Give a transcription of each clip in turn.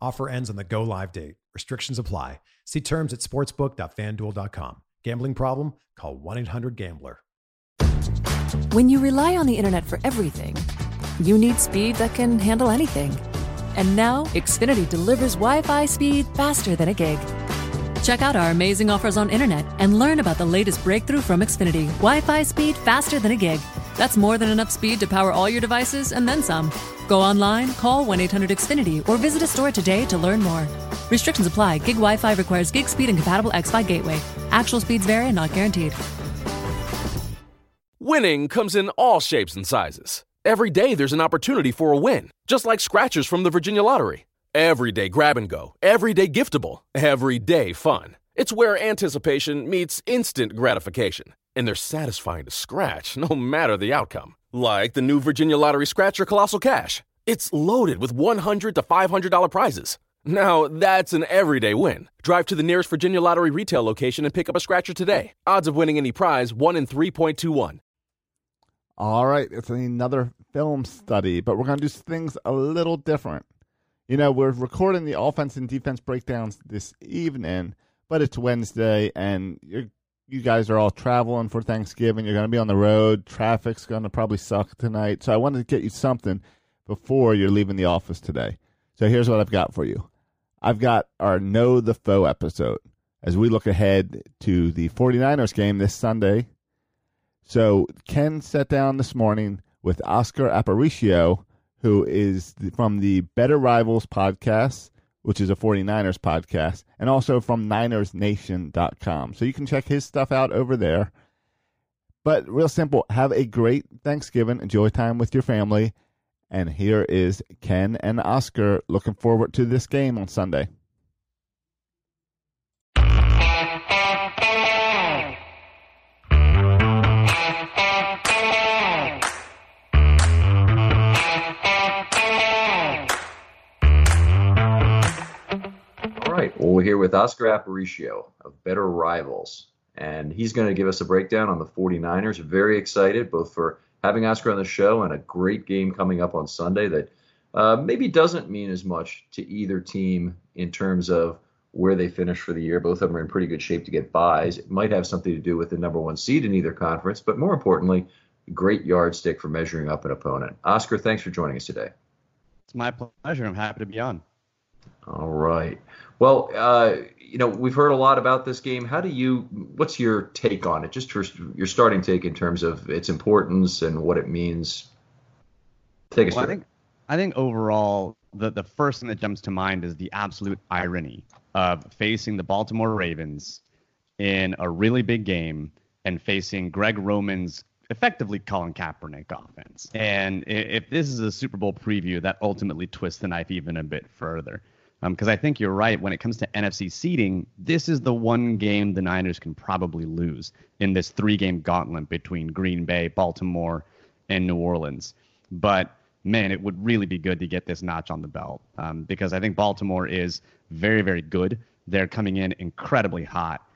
Offer ends on the go live date. Restrictions apply. See terms at sportsbook.fanduel.com. Gambling problem? Call 1 800 Gambler. When you rely on the internet for everything, you need speed that can handle anything. And now, Xfinity delivers Wi Fi speed faster than a gig. Check out our amazing offers on internet and learn about the latest breakthrough from Xfinity Wi Fi speed faster than a gig. That's more than enough speed to power all your devices and then some. Go online, call 1 800 Xfinity, or visit a store today to learn more. Restrictions apply. Gig Wi Fi requires gig speed and compatible X Fi gateway. Actual speeds vary and not guaranteed. Winning comes in all shapes and sizes. Every day there's an opportunity for a win, just like scratchers from the Virginia Lottery. Everyday grab and go, everyday giftable, everyday fun. It's where anticipation meets instant gratification, and they're satisfying to scratch no matter the outcome. Like the new Virginia Lottery Scratcher Colossal Cash. It's loaded with 100 to $500 prizes. Now, that's an everyday win. Drive to the nearest Virginia Lottery retail location and pick up a scratcher today. Odds of winning any prize 1 in 3.21. All right, it's another film study, but we're going to do things a little different. You know, we're recording the offense and defense breakdowns this evening, but it's Wednesday and you guys are all traveling for Thanksgiving. You're going to be on the road. Traffic's going to probably suck tonight. So I wanted to get you something before you're leaving the office today. So here's what I've got for you. I've got our Know the Foe episode as we look ahead to the 49ers game this Sunday. So Ken sat down this morning with Oscar Aparicio, who is from the Better Rivals podcast, which is a 49ers podcast, and also from NinersNation.com. So you can check his stuff out over there. But real simple, have a great Thanksgiving, enjoy time with your family, and here is Ken and Oscar looking forward to this game on Sunday. We're here with Oscar Aparicio of Better Rivals, and he's going to give us a breakdown on the 49ers. Very excited, both for having Oscar on the show and a great game coming up on Sunday that uh, maybe doesn't mean as much to either team in terms of where they finish for the year. Both of them are in pretty good shape to get buys. It might have something to do with the number one seed in either conference, but more importantly, great yardstick for measuring up an opponent. Oscar, thanks for joining us today. It's my pleasure. I'm happy to be on. All right. Well, uh, you know, we've heard a lot about this game. How do you? What's your take on it? Just your starting take in terms of its importance and what it means. Take us well. I think, I think overall, the the first thing that jumps to mind is the absolute irony of facing the Baltimore Ravens in a really big game and facing Greg Roman's effectively Colin Kaepernick offense. And if this is a Super Bowl preview, that ultimately twists the knife even a bit further. Because um, I think you're right. When it comes to NFC seeding, this is the one game the Niners can probably lose in this three game gauntlet between Green Bay, Baltimore, and New Orleans. But man, it would really be good to get this notch on the belt um, because I think Baltimore is very, very good. They're coming in incredibly hot.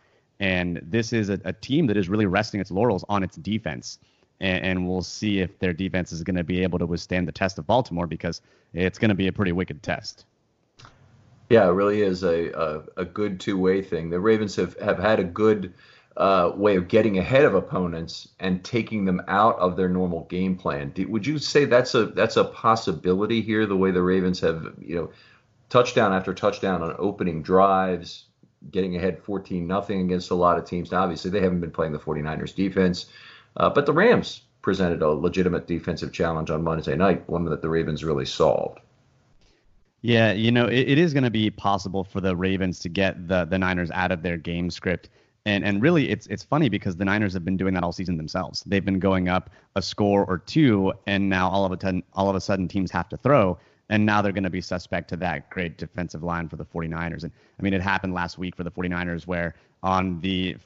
And this is a, a team that is really resting its laurels on its defense. And, and we'll see if their defense is going to be able to withstand the test of Baltimore because it's going to be a pretty wicked test. Yeah, it really is a, a, a good two way thing. The Ravens have, have had a good uh, way of getting ahead of opponents and taking them out of their normal game plan. Do, would you say that's a that's a possibility here? The way the Ravens have you know touchdown after touchdown on opening drives, getting ahead 14 nothing against a lot of teams. Now, obviously, they haven't been playing the 49ers defense, uh, but the Rams presented a legitimate defensive challenge on Monday night, one that the Ravens really solved. Yeah, you know, it, it is going to be possible for the Ravens to get the the Niners out of their game script. And and really it's it's funny because the Niners have been doing that all season themselves. They've been going up a score or two and now all of a sudden all of a sudden teams have to throw and now they're going to be suspect to that great defensive line for the 49ers. And I mean, it happened last week for the 49ers where on the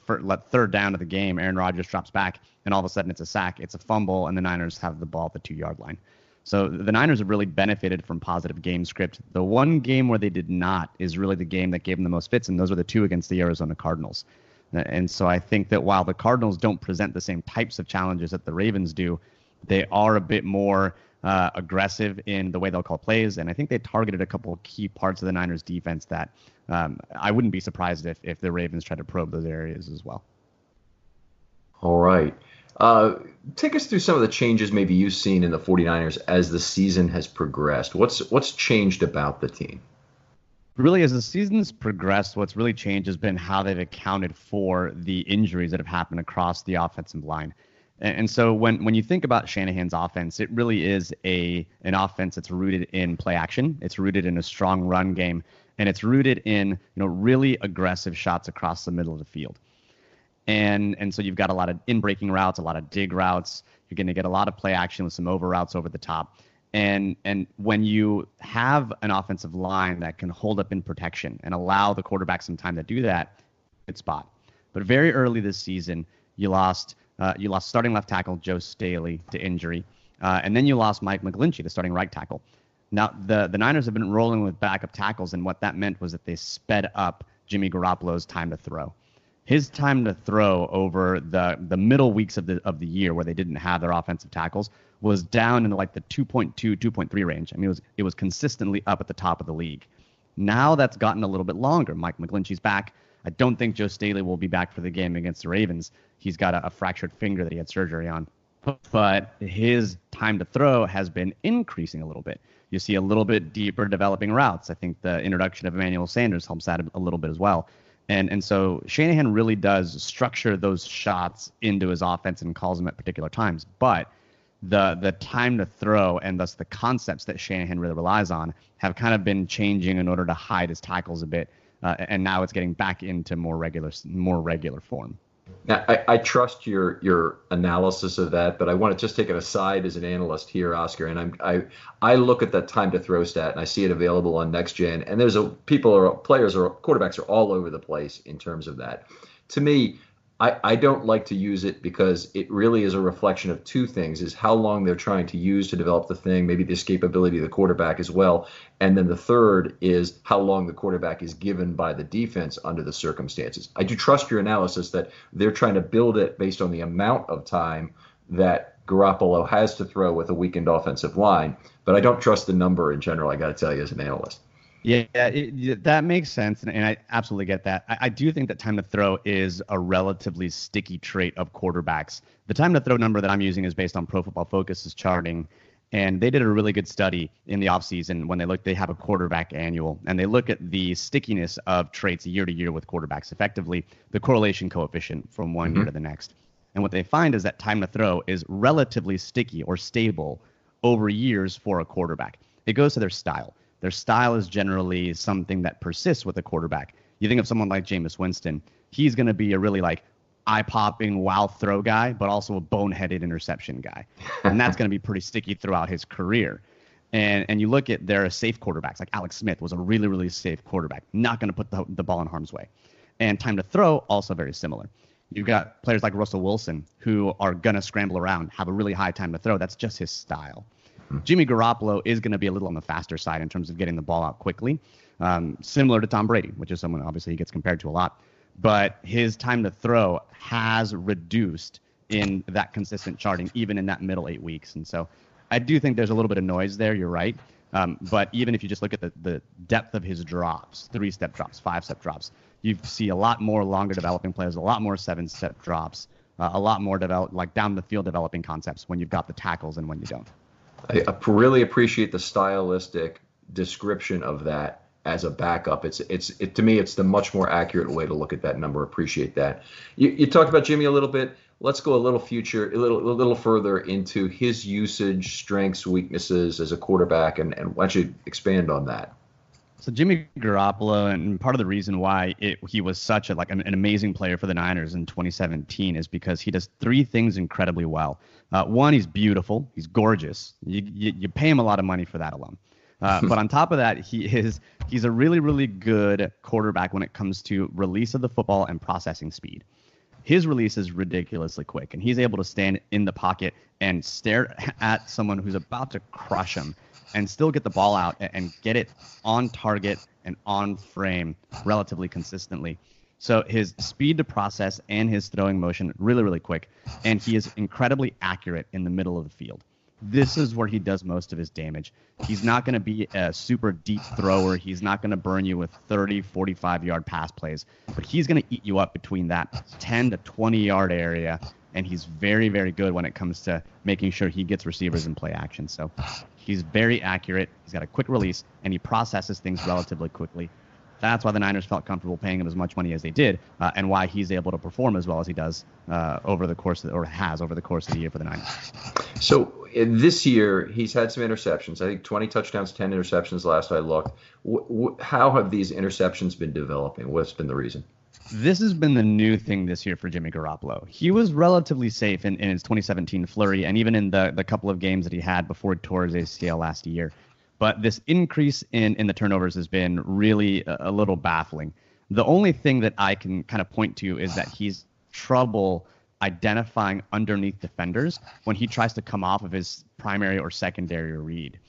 third down of the game, Aaron Rodgers drops back, and all of a sudden it's a sack, it's a fumble, and the Niners have the ball at the two yard line. So the Niners have really benefited from positive game script. The one game where they did not is really the game that gave them the most fits, and those were the two against the Arizona Cardinals. And so I think that while the Cardinals don't present the same types of challenges that the Ravens do, they are a bit more uh, aggressive in the way they'll call plays. And I think they targeted a couple key parts of the Niners defense that um, I wouldn't be surprised if, if the Ravens try to probe those areas as well. All right. Uh, take us through some of the changes maybe you've seen in the 49ers as the season has progressed. What's what's changed about the team? Really, as the season's progressed, what's really changed has been how they've accounted for the injuries that have happened across the offensive line. And so when when you think about Shanahan's offense, it really is a an offense that's rooted in play action. It's rooted in a strong run game, and it's rooted in you know really aggressive shots across the middle of the field. And and so you've got a lot of in breaking routes, a lot of dig routes. You're going to get a lot of play action with some over routes over the top. And and when you have an offensive line that can hold up in protection and allow the quarterback some time to do that, good spot. But very early this season, you lost uh, you lost starting left tackle Joe Staley to injury, uh, and then you lost Mike McGlinchey, the starting right tackle. Now the the Niners have been rolling with backup tackles, and what that meant was that they sped up Jimmy Garoppolo's time to throw. His time to throw over the the middle weeks of the of the year where they didn't have their offensive tackles was down in like the 2.2 2.3 range. I mean it was it was consistently up at the top of the league. Now that's gotten a little bit longer. Mike McGlinchey's back. I don't think Joe Staley will be back for the game against the Ravens. He's got a, a fractured finger that he had surgery on. But his time to throw has been increasing a little bit. You see a little bit deeper developing routes. I think the introduction of Emmanuel Sanders helps that a little bit as well. And and so Shanahan really does structure those shots into his offense and calls them at particular times. But the the time to throw and thus the concepts that Shanahan really relies on have kind of been changing in order to hide his tackles a bit. Uh, and now it's getting back into more regular more regular form. Now, I, I, trust your your analysis of that, but I want to just take it aside as an analyst here, Oscar. And I'm I I look at that time to throw stat and I see it available on next gen. And there's a people or players or quarterbacks are all over the place in terms of that. To me, I, I don't like to use it because it really is a reflection of two things is how long they're trying to use to develop the thing, maybe the escapability of the quarterback as well. And then the third is how long the quarterback is given by the defense under the circumstances. I do trust your analysis that they're trying to build it based on the amount of time that Garoppolo has to throw with a weakened offensive line, but I don't trust the number in general, I got to tell you as an analyst. Yeah, it, that makes sense, and, and, I absolutely get that. I, I, do think that time to throw is a relatively sticky trait of quarterbacks. The time to throw number that I'm using is based on Pro Football Focus's charting, and they did a really good study in the offseason when they look. They have a quarterback annual, and they look at the stickiness of traits year to year with quarterbacks, effectively the correlation coefficient from one mm-hmm. year to the next. And what they find is that time to throw is relatively sticky or stable over years for a quarterback. It goes to their style. Their style is generally something that persists with a quarterback. You think of someone like Jameis Winston. he's going to be a really like eye popping wow throw guy, but also a boneheaded interception guy. And that's going to be pretty sticky throughout his career. And and you look at their safe quarterbacks, like Alex Smith was a really, really safe quarterback, not going to put the, the ball in harm's way. And time to throw, also very similar. You've got players like Russell Wilson who are going to scramble around, have a really high time to throw. That's just his style. Jimmy Garoppolo is going to be a little on the faster side in terms of getting the ball out quickly, um, similar to Tom Brady, which is someone obviously he gets compared to a lot. But his time to throw has reduced in that consistent charting, even in that middle eight weeks. And so I do think there's a little bit of noise there. You're right. Um, but even if you just look at the, the depth of his drops, three step drops, five step drops, you see a lot more longer developing players, a lot more seven step drops, uh, a lot more develop like down the field developing concepts when you've got the tackles and when you don't. I really appreciate the stylistic description of that as a backup. It's it's it, to me it's the much more accurate way to look at that number. Appreciate that. You, you talked about Jimmy a little bit. Let's go a little future, a little a little further into his usage, strengths, weaknesses as a quarterback, and and why don't you expand on that? So Jimmy Garoppolo, and part of the reason why it, he was such a like an, an, amazing player for the Niners in 2017 is because he does three things incredibly well. Uh, one, he's beautiful, he's gorgeous. You, you, you pay him a lot of money for that alone. Uh, but on top of that, he is he's a really really good quarterback when it comes to release of the football and processing speed. His release is ridiculously quick, and he's able to stand in the pocket and stare at someone who's about to crush him and still get the ball out and get it on target and on frame relatively consistently. So his speed to process and his throwing motion really, really quick, and he is incredibly accurate in the middle of the field. This is where he does most of his damage. He's not going to be a super deep thrower. He's not going to burn you with 30, 45 yard pass plays, but he's going to eat you up between that 10 to 20 yard area and he's very, very good when it comes to making sure he gets receivers in play action. So he's very accurate. He's got a quick release, and he processes things relatively quickly. That's why the Niners felt comfortable paying him as much money as they did, uh, and why he's able to perform as well as he does uh, over the course of, or has over the course of the year for the Niners. So this year he's had some interceptions. I think 20 touchdowns, 10 interceptions last I looked. W- w- how have these interceptions been developing? What's been the reason? This has been the new thing this year for Jimmy Garoppolo. He was relatively safe in, in his 2017 flurry and even in the, the couple of games that he had before he tore his ACL last year. But this increase in, in the turnovers has been really a, a little baffling. The only thing that I can kind of point to is that he's trouble identifying underneath defenders when he tries to come off of his primary or secondary read.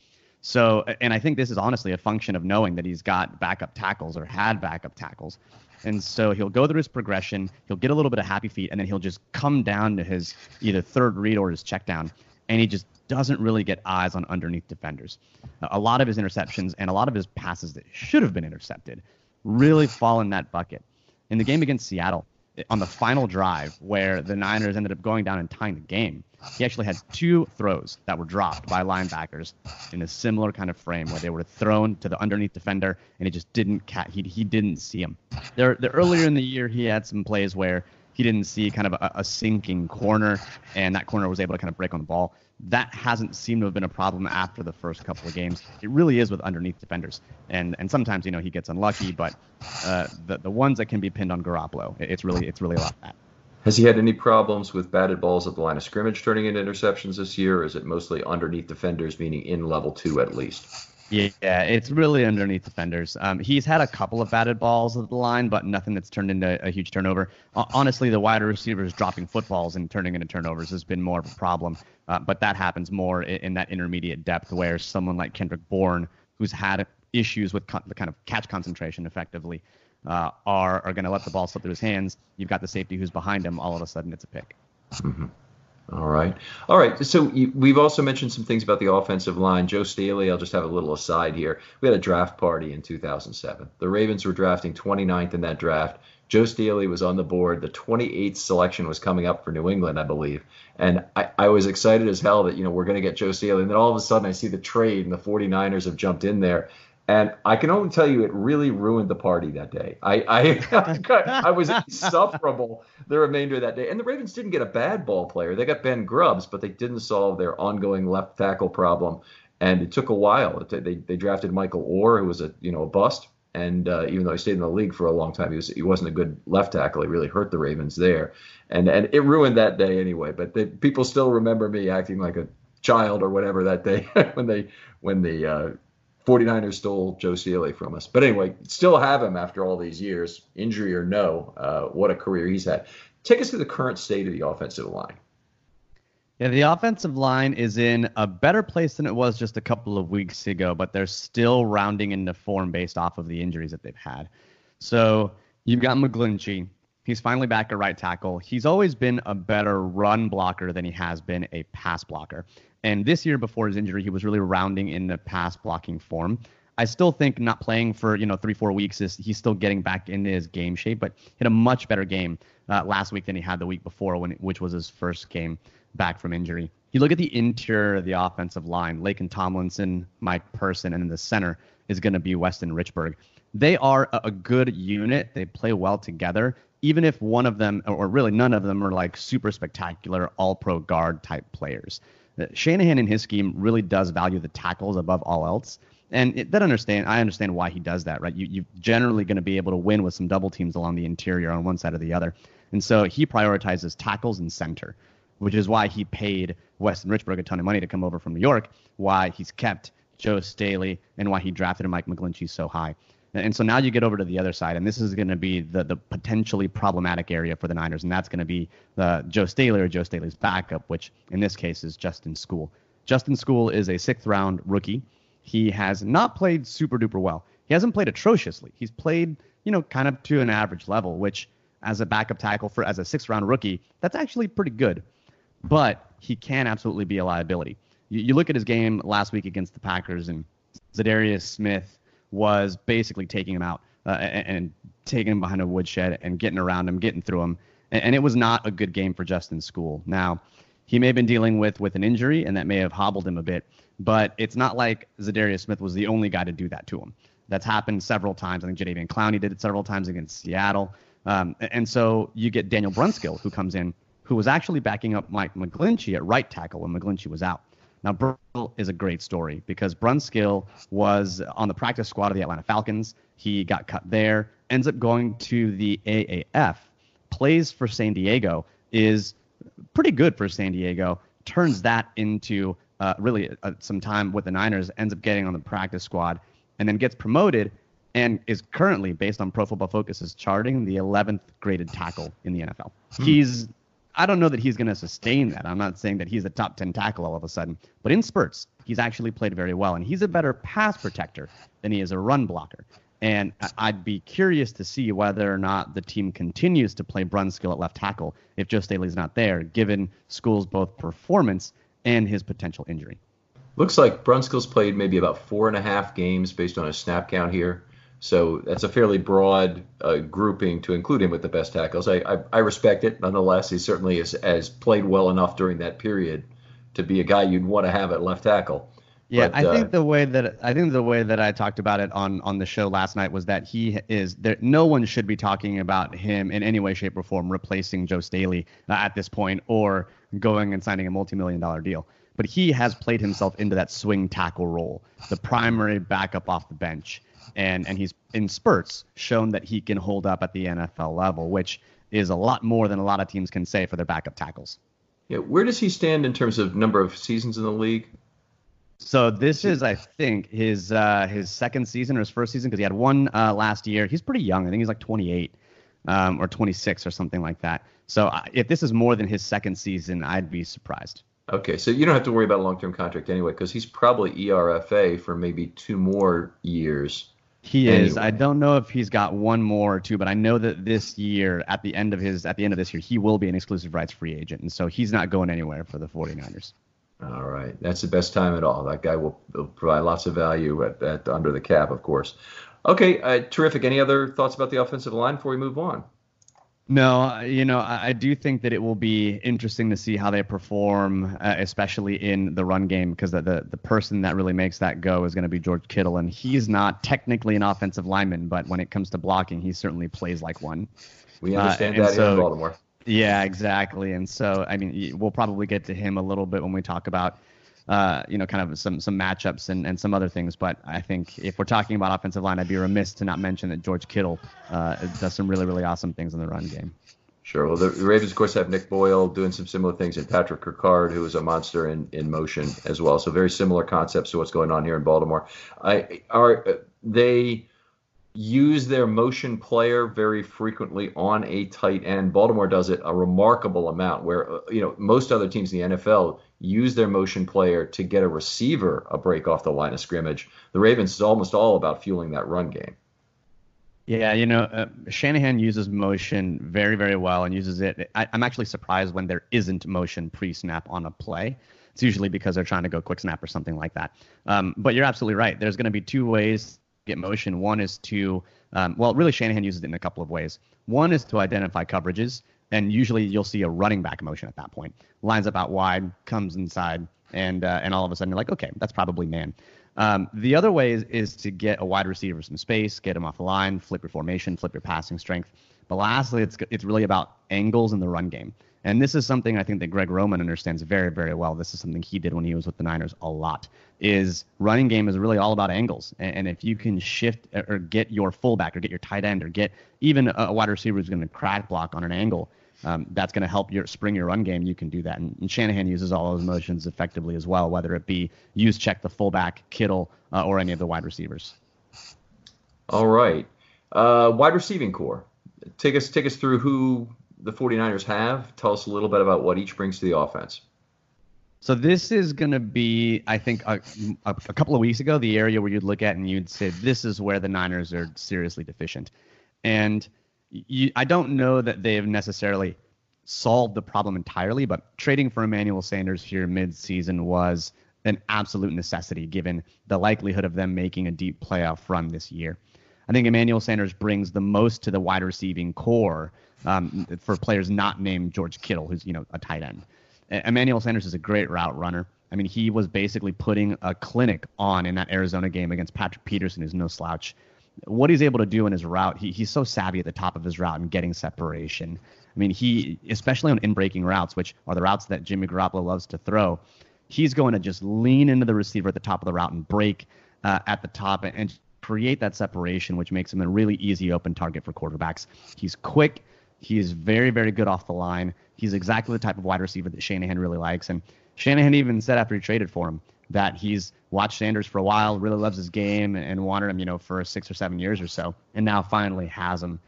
So, and I think this is honestly a function of knowing that he's got backup tackles or had backup tackles. And so he'll go through his progression, he'll get a little bit of happy feet, and then he'll just come down to his either third read or his check down, and he just doesn't really get eyes on underneath defenders. A lot of his interceptions and a lot of his passes that should have been intercepted really fall in that bucket. In the game against Seattle, on the final drive where the Niners ended up going down and tying the game, he actually had two throws that were dropped by linebackers in a similar kind of frame where they were thrown to the underneath defender and he just didn't cat he he didn't see him. There the earlier in the year he had some plays where he didn't see kind of a, a sinking corner and that corner was able to kind of break on the ball that hasn't seemed to have been a problem after the first couple of games. It really is with underneath defenders, and and sometimes you know he gets unlucky, but uh, the the ones that can be pinned on Garoppolo, it's really it's really a lot of that. Has he had any problems with batted balls at the line of scrimmage turning into interceptions this year, or is it mostly underneath defenders, meaning in level two at least? Yeah, it's really underneath defenders. Um, he's had a couple of batted balls at the line, but nothing that's turned into a huge turnover. Honestly, the wide receivers dropping footballs and turning into turnovers has been more of a problem. Uh, but that happens more in, in, that intermediate depth where someone like Kendrick Bourne, who's had issues with the kind of catch concentration effectively, uh, are, are going to let the ball slip through his hands. You've got the safety who's behind him. All of a sudden, it's a pick. Mm-hmm. All right. All right. So we've also mentioned some things about the offensive line. Joe Staley, I'll just have a little aside here. We had a draft party in 2007. The Ravens were drafting 29th in that draft. Joe Staley was on the board. The 28th selection was coming up for New England, I believe. And I, I was excited as hell that, you know, we're going to get Joe Staley. And then all of a sudden I see the trade and the 49ers have jumped in there. And I can only tell you, it really ruined the party that day. I I, I was insufferable the remainder of that day. And the Ravens didn't get a bad ball player; they got Ben Grubbs, but they didn't solve their ongoing left tackle problem. And it took a while. They they drafted Michael Oher, who was a you know a bust, And uh, even though he stayed in the league for a long time, he was he wasn't a good left tackle. He really hurt the Ravens there, and and it ruined that day anyway. But people still remember me acting like a child or whatever that day when they when the uh, 49ers stole Joe Staley from us. But anyway, still have him after all these years, injury or no. Uh, what a career he's had. Take us to the current state of the offensive line. Yeah, the offensive line is in a better place than it was just a couple of weeks ago, but they're still rounding into form based off of the injuries that they've had. So you've got McGlinchey. He's finally back at right tackle. He's always been a better run blocker than he has been a pass blocker. And this year, before his injury, he was really rounding in the pass blocking form. I still think not playing for you know three four weeks is he's still getting back into his game shape, but hit a much better game uh, last week than he had the week before, when which was his first game back from injury. You look at the interior of the offensive line, Laken Tomlinson, Mike Person, and in the center is going to be Weston Richburg. They are a good unit. They play well together, even if one of them, or really none of them, are like super spectacular all pro guard type players. Shanahan in his scheme really does value the tackles above all else. And it, that understand, I understand why he does that, right? You, you're generally going to be able to win with some double teams along the interior on one side or the other. And so he prioritizes tackles and center which is why he paid Weston Richburg a ton of money to come over from New York, why he's kept Joe Staley, and why he drafted Mike McGlinchey so high. And so now you get over to the other side, and this is going to be the, the potentially problematic area for the Niners, and that's going to be the Joe Staley or Joe Staley's backup, which in this case is Justin Skule. Justin Skule is a sixth round rookie. He has not played super duper well. He hasn't played atrociously. He's played, you know, kind of to an average level, which as a backup tackle for as a sixth round rookie, that's actually pretty good but he can absolutely be a liability. You, you look at his game last week against the Packers, and Za'Darius Smith was basically taking him out uh, and, and, taking him behind a woodshed and getting around him, getting through him. And, and, it was not a good game for Justin Skule. Now, he may have been dealing with with an injury, and that may have hobbled him a bit. But it's not like Za'Darius Smith was the only guy to do that to him. That's happened several times. I think Jadeveon Clowney did it several times against Seattle. Um, and so you get Daniel Brunskill, who comes in who was actually backing up Mike McGlinchey at right tackle when McGlinchey was out. Now, Brunskill is a great story because Brunskill was on the practice squad of the Atlanta Falcons. He got cut there, ends up going to the AAF, plays for San Diego, is pretty good for San Diego, turns that into uh, really uh, some time with the Niners, ends up getting on the practice squad, and then gets promoted and is currently, based on Pro Football Focus, is charting the 11th graded tackle in the NFL. Hmm. He's I don't know that he's going to sustain that. I'm not saying that he's a top 10 tackle all of a sudden, but in spurts, he's actually played very well, and he's a better pass protector than he is a run blocker. And I'd be curious to see whether or not the team continues to play Brunskill at left tackle if Joe Staley's not there, given Skule's both performance and his potential injury. Looks like Brunskill's played maybe about four and a half games based on his snap count here. So that's a fairly broad uh, grouping to include him with the best tackles. I, I, I respect it nonetheless. He certainly has, has played well enough during that period to be a guy you'd want to have at left tackle. Yeah, but, I think uh, the way that I think the way that I talked about it on on the show last night was that he is there. No one should be talking about him in any way, shape, or form replacing Joe Staley uh, at this point or going and signing a multi-million dollar deal. But he has played himself into that swing tackle role, the primary backup off the bench and and he's in spurts shown that he can hold up at the NFL level, which is a lot more than a lot of teams can say for their backup tackles. Yeah, where does he stand in terms of number of seasons in the league? So this is, I think, his uh, his second season or his first season because he had one uh, last year. He's pretty young. I think he's like 28 um, or 26 or something like that. So uh, if this is more than his second season, I'd be surprised. Okay, so you don't have to worry about a long-term contract anyway because he's probably ERFA for maybe two more years. He anyway. is. I don't know if he's got one more or two, but I know that this year, at the end of his, at the end of this year, he will be an exclusive rights free agent, and so he's not going anywhere for the 49ers. All right, that's the best time at all. That guy will, will provide lots of value at, at under the cap, of course. Okay, uh, terrific. Any other thoughts about the offensive line before we move on? No, you know, I, I, do think that it will be interesting to see how they perform, uh, especially in the run game, because the, the, the person that really makes that go is going to be George Kittle, and he's not technically an offensive lineman, but when it comes to blocking, he certainly plays like one. We understand uh, that so, in Baltimore. Yeah, exactly. And so, I mean, we'll probably get to him a little bit when we talk about uh, you know, kind of some some matchups and, and some other things. But I think if we're talking about offensive line, I'd be remiss to not mention that George Kittle uh, does some really really awesome things in the run game. Sure. Well, the Ravens, of course, have Nick Boyle doing some similar things, and Patrick Ricard, who is a monster in, in motion as well. So very similar concepts to what's going on here in Baltimore. I are they use their motion player very frequently on a tight end. Baltimore does it a remarkable amount, where you know most other teams in the NFL use their motion player to get a receiver a break off the line of scrimmage. The Ravens is almost all about fueling that run game. Yeah, you know, uh, Shanahan uses motion very, very well and uses it. I, am actually surprised when there isn't motion pre-snap on a play. It's usually because they're trying to go quick snap or something like that. Um, but you're absolutely right. There's going to be two ways to get motion. One is to, um, well, really Shanahan uses it in a couple of ways. One is to identify coverages, and usually you'll see a running back motion at that point. Lines up out wide, comes inside, and uh, and all of a sudden you're like, okay, that's probably man. Um, the other way is, is to get a wide receiver some space, get him off the line, flip your formation, flip your passing strength. But lastly, it's it's really about angles in the run game. And this is something I think that Greg Roman understands very, very well. This is something he did when he was with the Niners a lot. Is running game is really all about angles, and, and if you can shift or get your fullback or get your tight end or get even a wide receiver who's going to crack block on an angle, um, that's going to help your spring your run game. You can do that, and, and, Shanahan uses all those motions effectively as well, whether it be use check the fullback, Kittle, uh, or any of the wide receivers. All right, uh, wide receiving core. Take us take us through who the 49ers have. Tell us a little bit about what each brings to the offense. So this is going to be, I think, a, a, a, couple of weeks ago, the area where you'd look at and you'd say this is where the Niners are seriously deficient, and you, I don't know that they've necessarily solved the problem entirely, but trading for Emmanuel Sanders here mid-season was an absolute necessity given the likelihood of them making a deep playoff run this year. I think Emmanuel Sanders brings the most to the wide receiving core um, for players not named George Kittle, who's you know a tight end. Emmanuel Sanders is a great route runner. I mean, he was basically putting a clinic on in that Arizona game against Patrick Peterson, who's no slouch what he's able to do in his route, he, he's so savvy at the top of his route and getting separation. I mean, he, especially on in breaking routes, which are the routes that Jimmy Garoppolo loves to throw, he's going to just lean into the receiver at the top of the route and break uh, at the top and, and create that separation, which makes him a really easy open target for quarterbacks. He's quick. He is very, very good off the line. He's exactly the type of wide receiver that Shanahan really likes. And Shanahan even said after he traded for him that he's watched Sanders for a while, really loves his game, and wanted him, you know, for six or seven years or so, and now finally has him.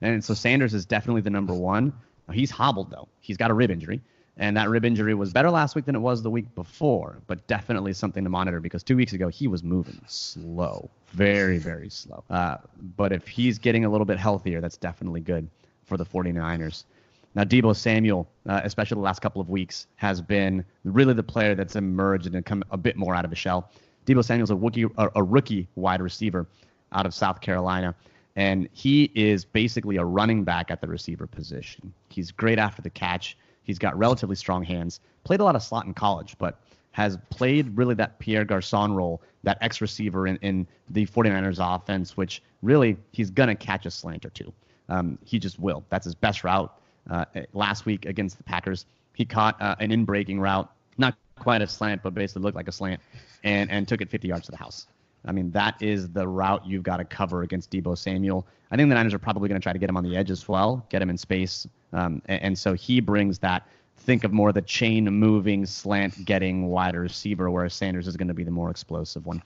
And so Sanders is definitely the number one. He's hobbled though; he's got a rib injury, and that rib injury was better last week than it was the week before, but definitely something to monitor because two weeks ago he was moving slow, very very slow. Uh, but if he's getting a little bit healthier, that's definitely good for the 49ers. Now, Deebo Samuel, uh, especially the last couple of weeks, has been really the player that's emerged and come a bit more out of his shell. Deebo Samuel's a rookie, a, a rookie wide receiver out of South Carolina, and he is basically a running back at the receiver position. He's great after the catch. He's got relatively strong hands. Played a lot of slot in college, but has played really that Pierre Garcon role, that X receiver in, in the 49ers offense, which really he's going to catch a slant or two. Um, he just will. That's his best route. Uh, last week against the Packers, he caught uh, an in-breaking route, not quite a slant, but basically looked like a slant, and and took it 50 yards to the house. I mean, that is the route you've got to cover against Deebo Samuel. I think the Niners are probably going to try to get him on the edge as well, get him in space, um, and, and so he brings that. Think of more the chain moving, slant getting wide receiver, whereas Sanders is going to be the more explosive one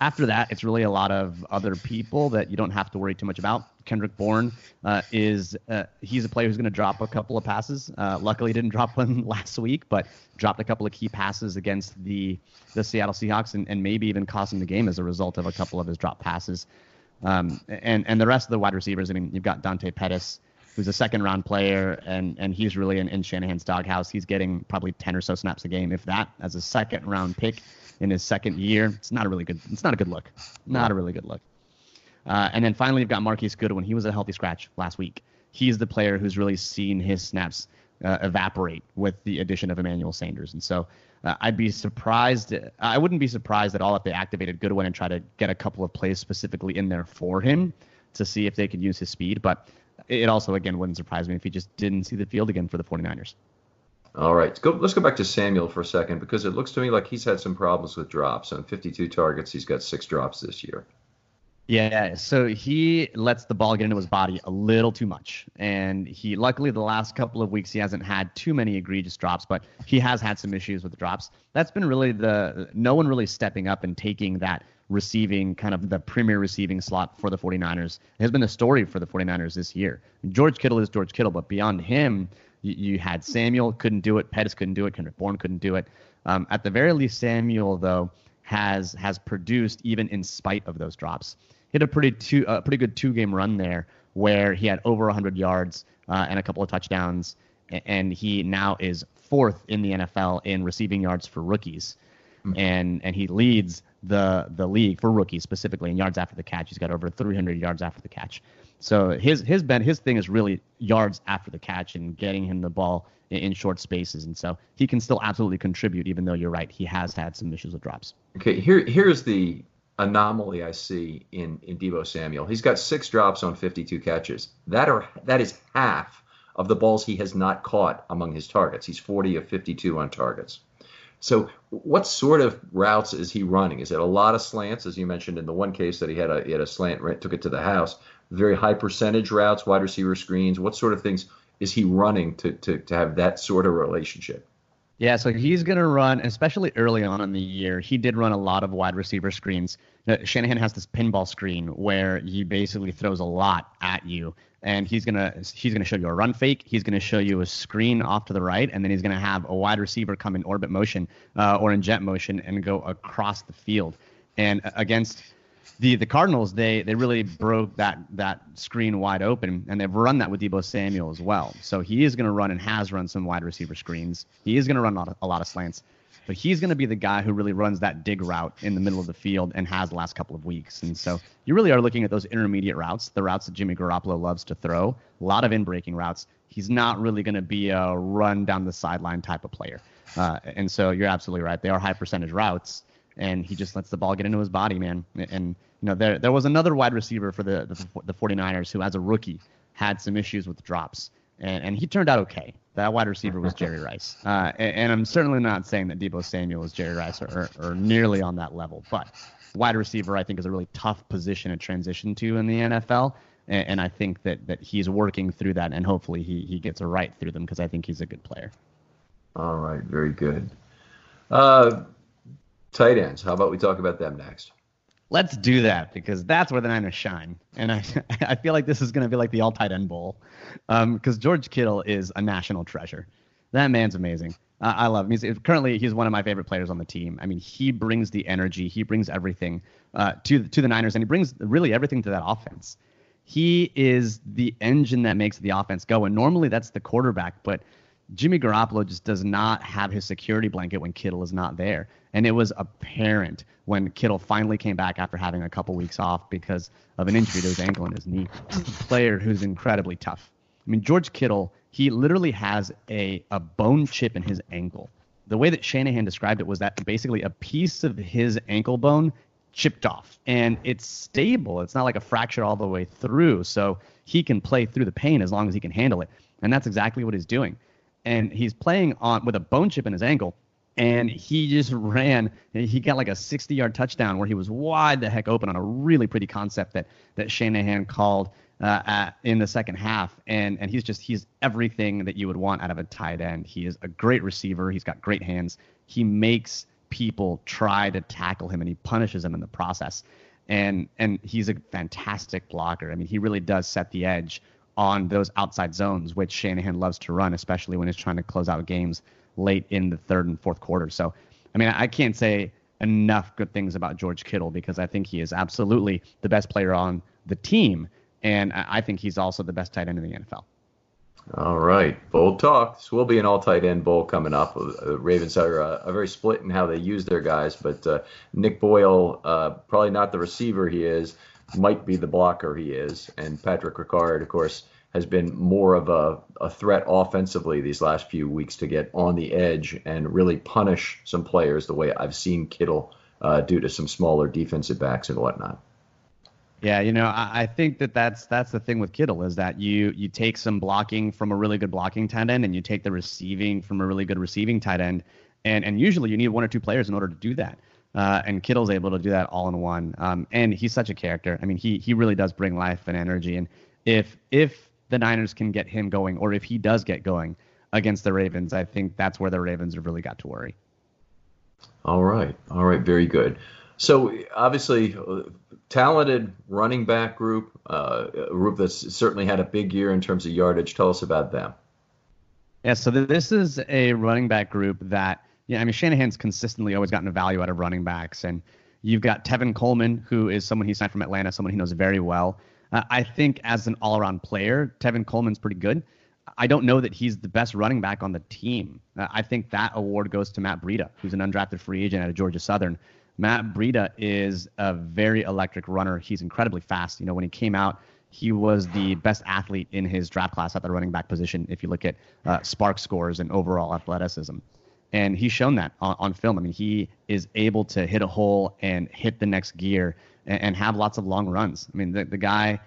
after that, it's really a lot of other people that you don't have to worry too much about. Kendrick Bourne uh, is uh, he's a player who's going to drop a couple of passes. Uh, luckily, didn't drop one last week, but dropped a couple of key passes against the the Seattle Seahawks, and, and maybe even costing the game as a result of a couple of his drop passes. Um, and and the rest of the wide receivers, I mean, you've got Dante Pettis, who's a second round player, and and he's really in, in Shanahan's doghouse. He's getting probably ten or so snaps a game, if that, as a second round pick in his second year. It's not a really good. It's not a good look. Not a really good look. Uh, and then finally, you've got Marquise Goodwin. He was a healthy scratch last week. He's the player who's really seen his snaps uh, evaporate with the addition of Emmanuel Sanders. And so uh, I'd be surprised. I wouldn't be surprised at all if they activated Goodwin and try to get a couple of plays specifically in there for him to see if they could use his speed. But it also, again, wouldn't surprise me if he just didn't see the field again for the 49ers. All right, go, let's go back to Samuel for a second because it looks to me like he's had some problems with drops. On 52 targets, he's got six drops this year. Yeah, so he lets the ball get into his body a little too much. And he, luckily, the last couple of weeks, he hasn't had too many egregious drops, but he has had some issues with the drops. That's been really the no one really stepping up and taking that receiving kind of the premier receiving slot for the 49ers. It has been the story for the 49ers this year. George Kittle is George Kittle, but beyond him, you, you had Samuel couldn't do it, Pettis couldn't do it, Kendrick Bourne couldn't do it. Um, at the very least, Samuel, though, has has produced even in spite of those drops. He had a pretty two uh, pretty good two game run there where he had over 100 yards uh, and a couple of touchdowns, and he now is fourth in the NFL in receiving yards for rookies, mm-hmm. and and he leads the the league for rookies specifically in yards after the catch. He's got over 300 yards after the catch. So his his ben, his thing is really yards after the catch and getting him the ball in, in, short spaces, and so he can still absolutely contribute. Even though you're right, he has had some issues with drops. Okay, here here's the anomaly I see in in Deebo Samuel. He's got six drops on 52 catches. That are that is half of the balls he has not caught among his targets. He's 40 of 52 on targets. So, what sort of routes is he running? Is it a lot of slants, as you mentioned in the one case that he had a he had a slant, took it to the house? Very high percentage routes, wide receiver screens. What sort of things is he running to to to have that sort of relationship? Yeah, so he's going to run, especially early on in the year. He did run a lot of wide receiver screens. Shanahan has this pinball screen where he basically throws a lot at you, and he's gonna he's gonna show you a run fake. He's gonna show you a screen off to the right, and then he's gonna have a wide receiver come in orbit motion uh, or in jet motion and go across the field. And against the the Cardinals, they they really broke that that screen wide open, and they've run that with Deebo Samuel as well. So he is going to run and has run some wide receiver screens. He is going to run a lot, of, a lot of slants, but he's going to be the guy who really runs that dig route in the middle of the field and has the last couple of weeks. And so you really are looking at those intermediate routes, the routes that Jimmy Garoppolo loves to throw, a lot of in breaking routes. He's not really going to be a run down the sideline type of player. Uh, and so you're absolutely right. They are high percentage routes and he just lets the ball get into his body, man. And you know, there there was another wide receiver for the the, the 49ers who, as a rookie, had some issues with drops, and, and he turned out okay. That wide receiver was Jerry Rice, uh, and, and, I'm certainly not saying that Deebo Samuel is Jerry Rice or, or, or nearly on that level, but wide receiver I think is a really tough position to transition to in the NFL. And, and I think that, that he's working through that, and hopefully he, he gets a right through them because I think he's a good player. All right, very good. Uh, Tight ends. How about we talk about them next? Let's do that because that's where the Niners shine, and I I feel like this is going to be like the all tight end bowl, because um, George Kittle is a national treasure. That man's amazing. Uh, I love him. He's currently he's one of my favorite players on the team. I mean, he brings the energy, he brings everything uh, to to the Niners, and he brings really everything to that offense. He is the engine that makes the offense go, and normally that's the quarterback, but Jimmy Garoppolo just does not have his security blanket when Kittle is not there. And it was apparent when Kittle finally came back after having a couple weeks off because of an injury to his ankle and his knee. player who's incredibly tough. I mean, George Kittle, he literally has a, a bone chip in his ankle. The way that Shanahan described it was that basically a piece of his ankle bone chipped off and it's stable. It's not like a fracture all the way through. So he can play through the pain as long as he can handle it. And that's exactly what he's doing and he's playing on with a bone chip in his ankle and he just ran. He got like a 60 yard touchdown where he was wide the heck open on a really pretty concept that that Shanahan called uh, at, in the second half. And and he's just he's everything that you would want out of a tight end. He is a great receiver. He's got great hands. He makes people try to tackle him and he punishes them in the process. And and he's a fantastic blocker. I mean he really does set the edge on those outside zones, which Shanahan loves to run, especially when he's trying to close out games late in the third and fourth quarter. So, I mean, I can't say enough good things about George Kittle because I think he is absolutely the best player on the team. And I think he's also the best tight end in the NFL. All right, bold talk. This will be an all tight end bowl coming up. Uh, Ravens are, uh, very split in how they use their guys, but uh, Nick Boyle, uh, probably not the receiver he is, might be the blocker he is. And Patrick Ricard, of course, has been more of a, a threat offensively these last few weeks to get on the edge and really punish some players the way I've seen Kittle uh, do to some smaller defensive backs and whatnot. Yeah, you know, I, I, think that that's that's the thing with Kittle is that you you take some blocking from a really good blocking tight end, and you take the receiving from a really good receiving tight end, and and usually you need one or two players in order to do that. Uh, and Kittle's able to do that all in one. Um, and he's such a character. I mean, he he really does bring life and energy. And if if the Niners can get him going, or if he does get going against the Ravens, I think that's where the Ravens have really got to worry. All right, all right, very good. So obviously, uh, talented running back group, uh, a group that's certainly had a big year in terms of yardage. Tell us about them. Yeah, so this is a running back group that, yeah, I mean, Shanahan's consistently always gotten a value out of running backs. And you've got Tevin Coleman, who is someone he signed from Atlanta, someone he knows very well. Uh, I think as an all around player, Tevin Coleman's pretty good. I don't know that he's the best running back on the team. Uh, I think that award goes to Matt Breida, who's an undrafted free agent out of Georgia Southern. Matt Breida is a very electric runner. He's incredibly fast. You know, when he came out, he was the best athlete in his draft class at the running back position. If you look at uh, SPARQ scores and overall athleticism, and he's shown that on, on, film. I mean, he is able to hit a hole and hit the next gear and, and have lots of long runs. I mean, the, the guy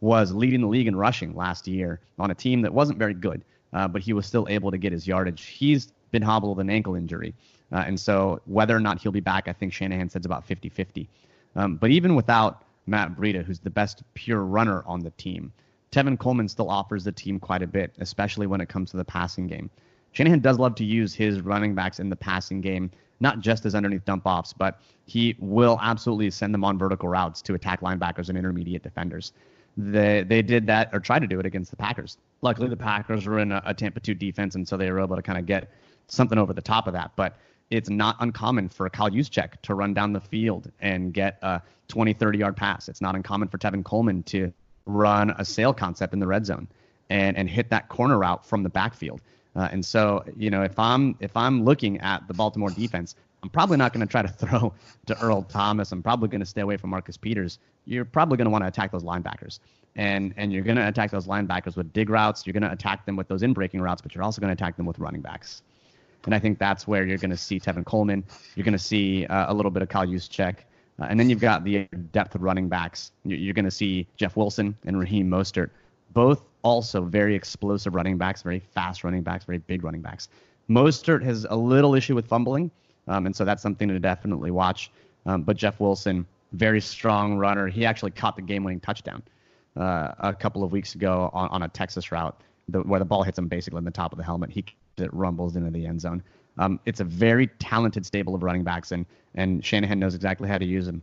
was leading the league in rushing last year on a team that wasn't very good, uh, but he was still able to get his yardage. He's been hobbled with an ankle injury. Uh, and so whether or not he'll be back, I think Shanahan says about 50 50. Um, but even without Matt Breida, who's the best pure runner on the team, Tevin Coleman still offers the team quite a bit, especially when it comes to the passing game. Shanahan does love to use his running backs in the passing game, not just as underneath dump offs, but he will absolutely send them on vertical routes to attack linebackers and intermediate defenders. They they did that or tried to do it against the Packers. Luckily, the Packers were in a, a Tampa 2 defense, and so they were able to kind of get something over the top of that. But it's not uncommon for Kyle Juszczyk to run down the field and get a 20, 30 yard pass. It's not uncommon for Tevin Coleman to run a sail concept in the red zone and, and hit that corner route from the backfield. Uh, and so, you know, if I'm if I'm looking at the Baltimore defense, I'm probably not going to try to throw to Earl Thomas. I'm probably going to stay away from Marcus Peters. You're probably going to want to attack those linebackers, and and you're going to attack those linebackers with dig routes. You're going to attack them with those in breaking routes, but you're also going to attack them with running backs. And I think that's where you're going to see Tevin Coleman. You're going to see uh, a little bit of Kyle Juszczyk. Uh, and then you've got the depth of running backs. You're going to see Jeff Wilson and Raheem Mostert, both also very explosive running backs, very fast running backs, very big running backs. Mostert has a little issue with fumbling, um, and so that's something to definitely watch. Um, but Jeff Wilson, very strong runner. He actually caught the game-winning touchdown uh, a couple of weeks ago on, on a Texas route, the, where the ball hits him basically in the top of the helmet. He it rumbles into the end zone. Um, it's a very talented stable of running backs, and and Shanahan knows exactly how to use them.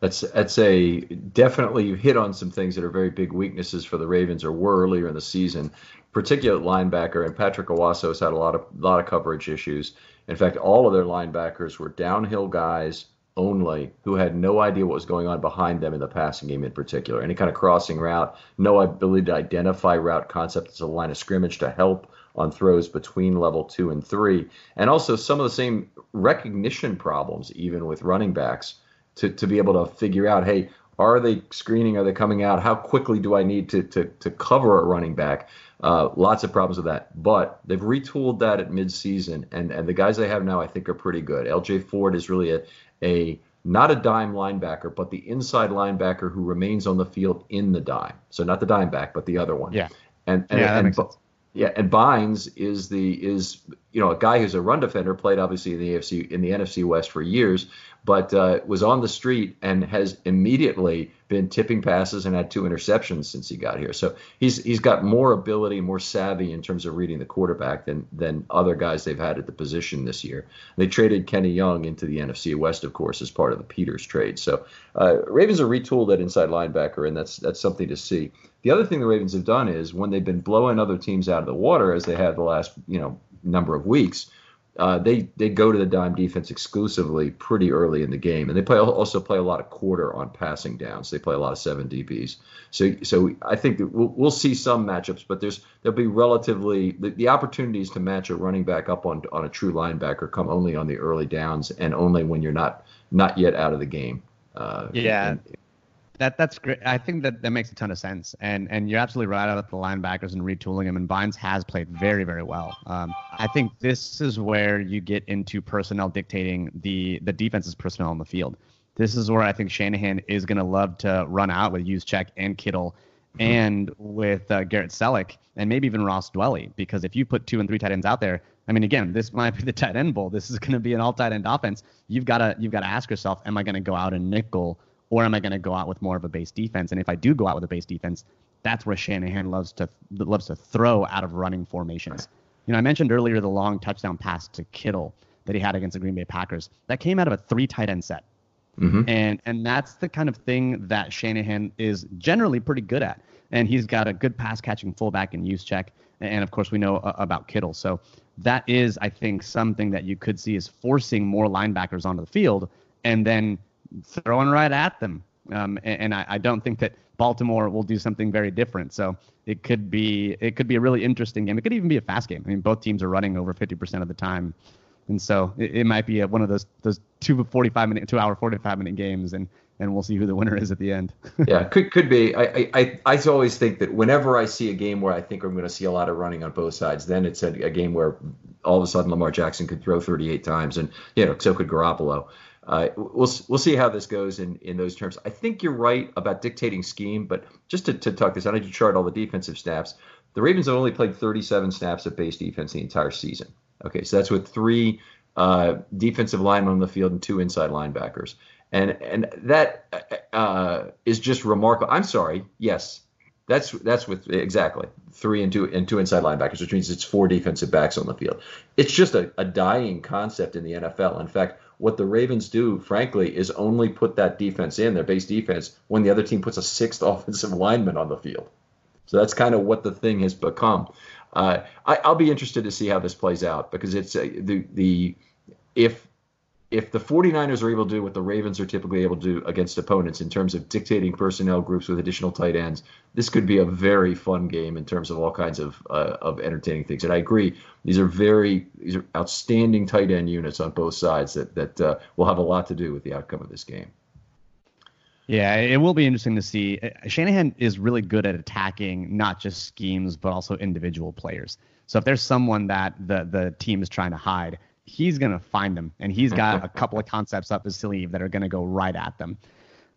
That's that's a definitely you hit on some things that are very big weaknesses for the Ravens or were earlier in the season, particularly linebacker. And Patrick has had a lot of lot of coverage issues. In fact, all of their linebackers were downhill guys only who had no idea what was going on behind them in the passing game in particular. Any kind of crossing route, no ability to identify route concept as a line of scrimmage to help on throws between level two and three, and also some of the same recognition problems, even with running backs, to, to be able to figure out, hey, are they screening? Are they coming out? How quickly do I need to, to, to cover a running back? Uh, lots of problems with that. But they've retooled that at midseason, and, and the guys they have now, I think, are pretty good. LJ Fort is really a, a not a dime linebacker, but the inside linebacker who remains on the field in the dime. So not the dime back, but the other one. Yeah. And, and, yeah, and, sense. Yeah, and Bynes is the is you know a guy who's a run defender, played obviously in the AFC in the NFC West for years, but uh, was on the street and has immediately been tipping passes and had two interceptions since he got here. So he's he's got more ability, more savvy in terms of reading the quarterback than than other guys they've had at the position this year. They traded Kenny Young into the NFC West, of course, as part of the Peters trade. So uh, Ravens are retooled at inside linebacker, and that's that's something to see. The other thing the Ravens have done is when they've been blowing other teams out of the water, as they have the last you know number of weeks uh, they they go to the dime defense exclusively pretty early in the game, and they play also play a lot of quarter on passing downs. They play a lot of seven DBs. So so I think we'll, we'll see some matchups, but there's there'll be relatively the, the, opportunities to match a running back up on on a true linebacker come only on the early downs and only when you're not not yet out of the game. Uh, yeah. And, that that's great. I think that that makes a ton of sense, and and you're absolutely right about the linebackers and retooling them. And Bynes has played very very well. Um, I think this is where you get into personnel dictating the the defense's personnel on the field. this is where I think Shanahan is going to love to run out with check and Kittle mm-hmm. and with uh, Garrett Celek and maybe even Ross Dwelley, Because if you put two and three tight ends out there, I mean, again, this might be the tight end bowl. This is going to be an all tight end offense. You've got to you've got to ask yourself, am I going to go out and nickel or am I going to go out with more of a base defense? And if I do go out with a base defense, that's where Shanahan loves to loves to throw out of running formations. You know, I mentioned earlier the long touchdown pass to Kittle that he had against the Green Bay Packers. That came out of a three tight end set. Mm-hmm. And and that's the kind of thing that Shanahan is generally pretty good at. And he's got a good pass catching fullback in Juszczyk. And of course, we know uh, about Kittle. So that is, I think, something that you could see is forcing more linebackers onto the field and then throwing right at them. Um, and, and I, I, don't think that Baltimore will do something very different. So it could be it could be a really interesting game. It could even be a fast game. I mean, both teams are running over 50% of the time, and so it, it might be a, one of those those two 45 minute, two hour 45 minute games, and and we'll see who the winner is at the end. yeah, could could be. I, I I always think that whenever I see a game where I think I'm going to see a lot of running on both sides, then it's a, a game where all of a sudden Lamar Jackson could throw 38 times, and you know so could Garoppolo uh, we'll we'll see how this goes in, in those terms. I think you're right about dictating scheme, but just to, to talk this, I know you chart all the defensive snaps. The Ravens have only played 37 snaps of base defense the entire season. Okay, so that's with three uh, defensive linemen on the field and two inside linebackers, and and that uh, is just remarkable. I'm sorry, yes, that's that's with exactly three and two and two inside linebackers, which means it's four defensive backs on the field. It's just a, a dying concept in the NFL. In fact, what the Ravens do, frankly, is only put that defense in, their base defense, when the other team puts a sixth offensive lineman on the field. So that's kind of what the thing has become. Uh, I, will be interested to see how this plays out because it's uh, the the if if the 49ers are able to do what the Ravens are typically able to do against opponents in terms of dictating personnel groups with additional tight ends, this could be a very fun game in terms of all kinds of uh, of entertaining things. And I agree, these are very these are outstanding tight end units on both sides that that uh, will have a lot to do with the outcome of this game. Yeah, it will be interesting to see. Uh, Shanahan is really good at attacking not just schemes but also individual players. So if there's someone that the the team is trying to hide, he's going to find them, and he's got a couple of concepts up his sleeve that are going to go right at them.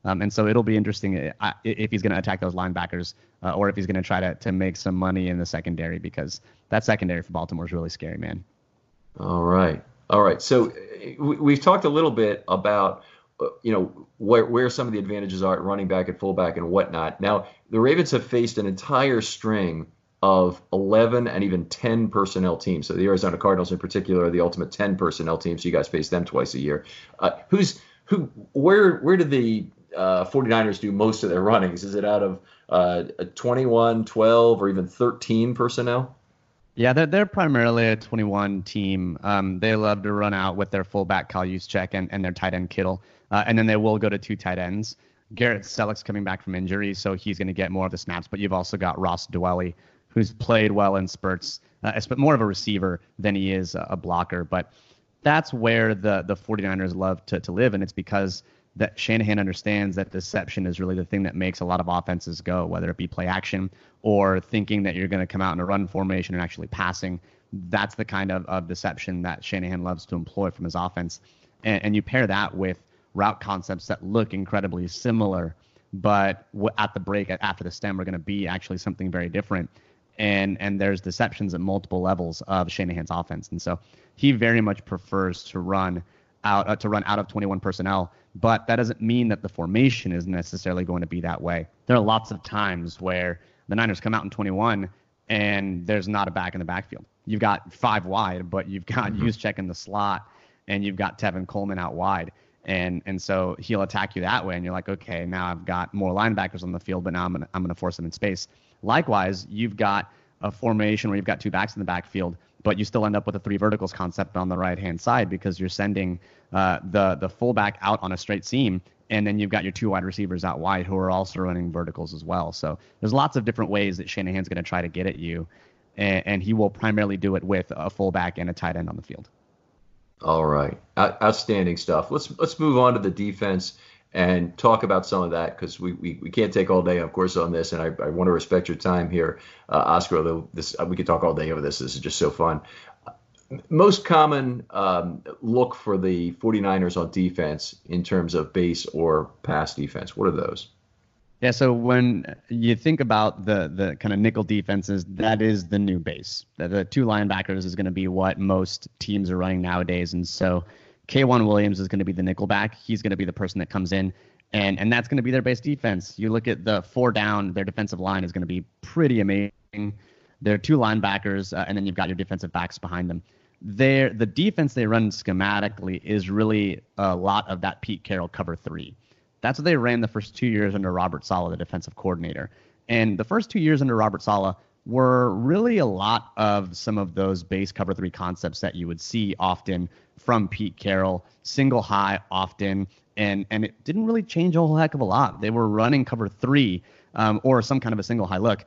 Um, and so it'll be interesting uh, if he's going to attack those linebackers uh, or if he's going to try to to make some money in the secondary because that secondary for Baltimore is really scary, man. All right, all right. So uh, we've talked a little bit about uh, you know where where some of the advantages are at running back and fullback and whatnot. Now the Ravens have faced an entire string of 11 and even 10 personnel teams. So the Arizona Cardinals in particular are the ultimate 10 personnel team. So you guys face them twice a year. Uh, who's who? Where where do the uh, 49ers do most of their runnings? Is it out of uh, 21, 12, or even 13 personnel? Yeah, they're, they're primarily a 21 team. Um, they love to run out with their fullback Kyle Juszczyk and, and their tight end Kittle. Uh, and then they will go to two tight ends. Garrett Celek's coming back from injury, so he's going to get more of the snaps. But you've also got Ross Dwelley, who's played well in spurts, uh, but more of a receiver than he is a blocker. But that's where the the 49ers love to, to live, and it's because that Shanahan understands that deception is really the thing that makes a lot of offenses go, whether it be play action or thinking that you're going to come out in a run formation and actually passing. That's the kind of, of deception that Shanahan loves to employ from his offense. And, and you pair that with route concepts that look incredibly similar, but at the break after the stem are going to be actually something very different and and there's deceptions at multiple levels of Shanahan's offense, and so he very much prefers to run out uh, to run out of 21 personnel. But that doesn't mean that the formation is necessarily going to be that way. There are lots of times where the Niners come out in 21 and there's not a back in the backfield. You've got five wide, but you've got mm-hmm. Juszczyk in the slot and you've got Tevin Coleman out wide. And and so he'll attack you that way, and you're like, okay, now I've got more linebackers on the field, but now I'm gonna I'm gonna force them in space. Likewise, you've got a formation where you've got two backs in the backfield, but you still end up with a three verticals concept on the right hand side because you're sending uh, the the fullback out on a straight seam, and then you've got your two wide receivers out wide who are also running verticals as well. So there's lots of different ways that Shanahan's going to try to get at you, and, and, he will primarily do it with a fullback and a tight end on the field. All right, outstanding stuff. Let's let's move on to the defense and talk about some of that because we, we, we can't take all day, of course, on this, and I, I want to respect your time here, uh, Oscar. Although this we could talk all day over this. This is just so fun. most common um, look for the 49ers on defense in terms of base or pass defense? What are those? Yeah, so when you think about the the kind of nickel defenses, that is the new base. The, the two linebackers is going to be what most teams are running nowadays, and so K'Waun Williams is going to be the nickel back. He's going to be the person that comes in, and and that's going to be their base defense. You look at the four down, their defensive line is going to be pretty amazing. There are two linebackers, uh, and then you've got your defensive backs behind them. There, the defense they run schematically is really a lot of that Pete Carroll cover three. That's what they ran the first two years under Robert Saleh, the defensive coordinator. And the first two years under Robert Saleh were really a lot of some of those base cover three concepts that you would see often from Pete Carroll, single high often, and and it didn't really change a whole heck of a lot. They were running cover three um, or some kind of a single high look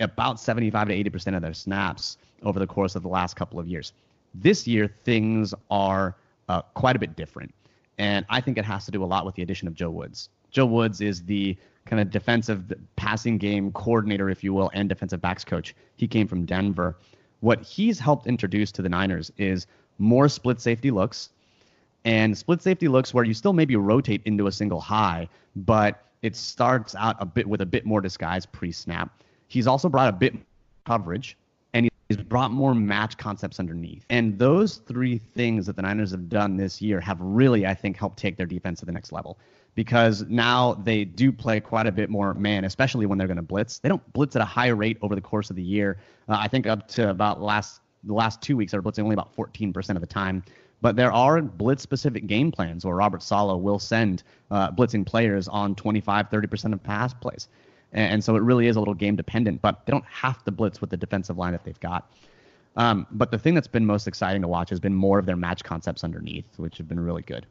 about 75 to 80 percent of their snaps over the course of the last couple of years. This year, things are uh, quite a bit different. And I think it has to do a lot with the addition of Joe Woods. Joe Woods is the kind of defensive passing game coordinator, if you will, and defensive backs coach. He came from Denver. What he's helped introduce to the Niners is more split safety looks and split safety looks where you still maybe rotate into a single high, but it starts out a bit with a bit more disguise pre snap. He's also brought a bit more coverage and He's brought more match concepts underneath. And those three things that the Niners have done this year have really, I think, helped take their defense to the next level. Because now they do play quite a bit more man, especially when they're going to blitz. They don't blitz at a high rate over the course of the year. Uh, I think up to about last the last two weeks, they're blitzing only about 14% of the time. But there are blitz specific game plans where Robert Saleh will send uh, blitzing players on 25, 30% of pass plays. And, and so it really is a little game dependent, but they don't have to blitz with the defensive line that they've got. Um, but the thing that's been most exciting to watch has been more of their match concepts underneath, which have been really good.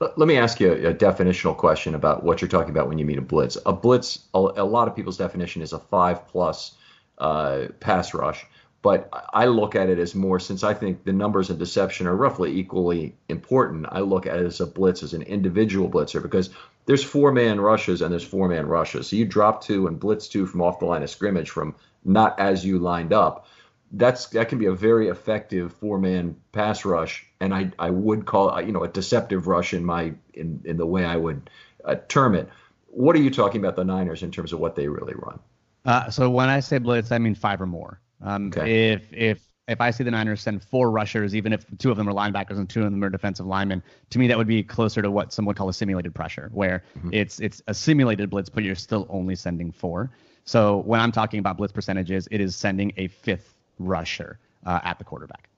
Let me ask you a definitional question about what you're talking about when you mean a blitz. A blitz, a, a lot of people's definition is a five plus uh, pass rush. But I look at it as more since I think the numbers and deception are roughly equally important. I look at it as a blitz, as an individual blitzer, because there's four man rushes and there's four man rushes. So you drop two and blitz two from off the line of scrimmage from not as you lined up. That's that can be a very effective four man pass rush, and I I would call you know a deceptive rush in my in in the way I would uh, term it. What are you talking about the Niners in terms of what they really run? Uh, so when I say blitz, I mean five or more. Um, okay. If if if I see the Niners send four rushers, even if two of them are linebackers and two of them are defensive linemen, to me that would be closer to what some would call a simulated pressure, where mm-hmm. it's it's a simulated blitz, but you're still only sending four. So when I'm talking about blitz percentages, it is sending a fifth rusher uh, at the quarterback.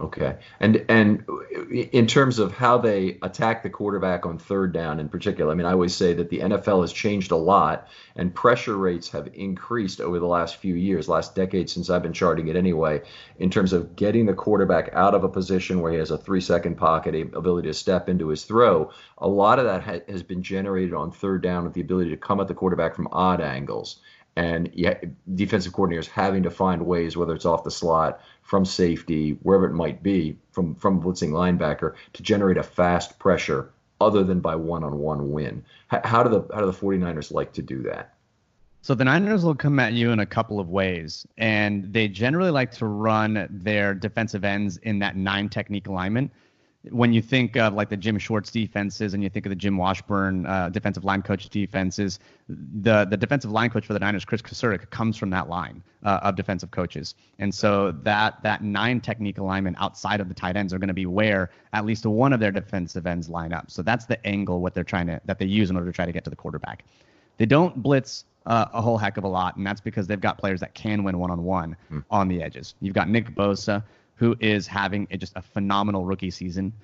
Okay, and and in terms of how they attack the quarterback on third down in particular, I mean, I always say that the NFL has changed a lot, and pressure rates have increased over the last few years, last decade since I've been charting it anyway, in terms of getting the quarterback out of a position where he has a three-second pocket, ability to step into his throw. A lot of that ha- has been generated on third down with the ability to come at the quarterback from odd angles and defensive coordinators having to find ways, whether it's off the slot, from safety, wherever it might be, from from blitzing linebacker, to generate a fast pressure other than by one-on-one win. How, how do the how do the 49ers like to do that? So the Niners will come at you in a couple of ways, and they generally like to run their defensive ends in that nine technique alignment when you think of like the Jim Schwartz defenses and you think of the Jim Washburn uh, defensive line coach defenses, the the defensive line coach for the Niners, Chris Kocurek, comes from that line uh, of defensive coaches, and so that that nine technique alignment outside of the tight ends are going to be where at least one of their defensive ends line up. So that's the angle what they're trying to that they use in order to try to get to the quarterback. They don't blitz uh, a whole heck of a lot, and that's because they've got players that can win one on one on the edges. You've got Nick Bosa who is having a, just a phenomenal rookie season.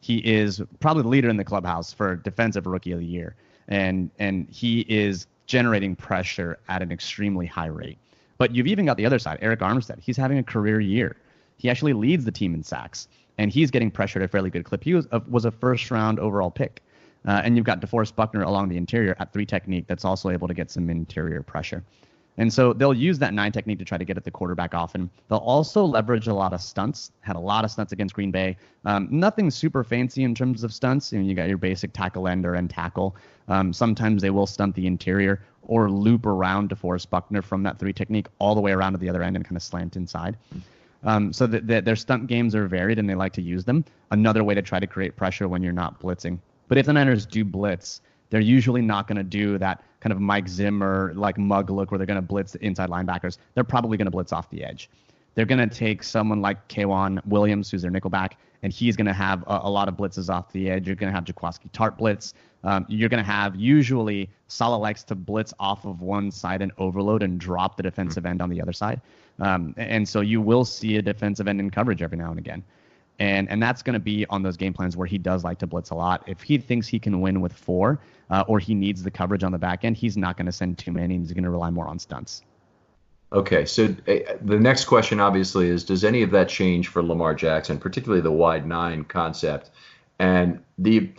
He is probably the leader in the clubhouse for defensive rookie of the year, and and he is generating pressure at an extremely high rate. But you've even got the other side, Arik Armstead. He's having a career year. He actually leads the team in sacks, and he's getting pressured at a fairly good clip. He was a, was a first round overall pick. Uh, and you've got DeForest Buckner along the interior at three technique that's also able to get some interior pressure. And so they'll use that nine technique to try to get at the quarterback often. They'll also leverage a lot of stunts. Had a lot of stunts against Green Bay. Um, nothing super fancy in terms of stunts. You, you got your basic tackle end or end tackle. Um, sometimes they will stunt the interior or loop around DeForest Buckner from that three technique all the way around to the other end and kind of slant inside. Um, so that their stunt games are varied and they like to use them. Another way to try to create pressure when you're not blitzing. But if the Niners do blitz, they're usually not going to do that kind of Mike Zimmer like mug look where they're going to blitz the inside linebackers. They're probably going to blitz off the edge. They're going to take someone like K'Waun Williams, who's their nickelback, and he's going to have a, a, lot of blitzes off the edge. You're going to have Jaquiski Tartt blitz. Um, you're going to have usually Saleh likes to blitz off of one side and overload and drop the defensive end on the other side. Um, and so you will see a defensive end in coverage every now and again. And, and that's going to be on those game plans where he does like to blitz a lot. If he thinks he can win with four uh, or he needs the coverage on the back end, he's not going to send too many. He's going to rely more on stunts. Okay, so uh, the next question obviously is Does any of that change for Lamar Jackson, particularly the wide nine concept? And the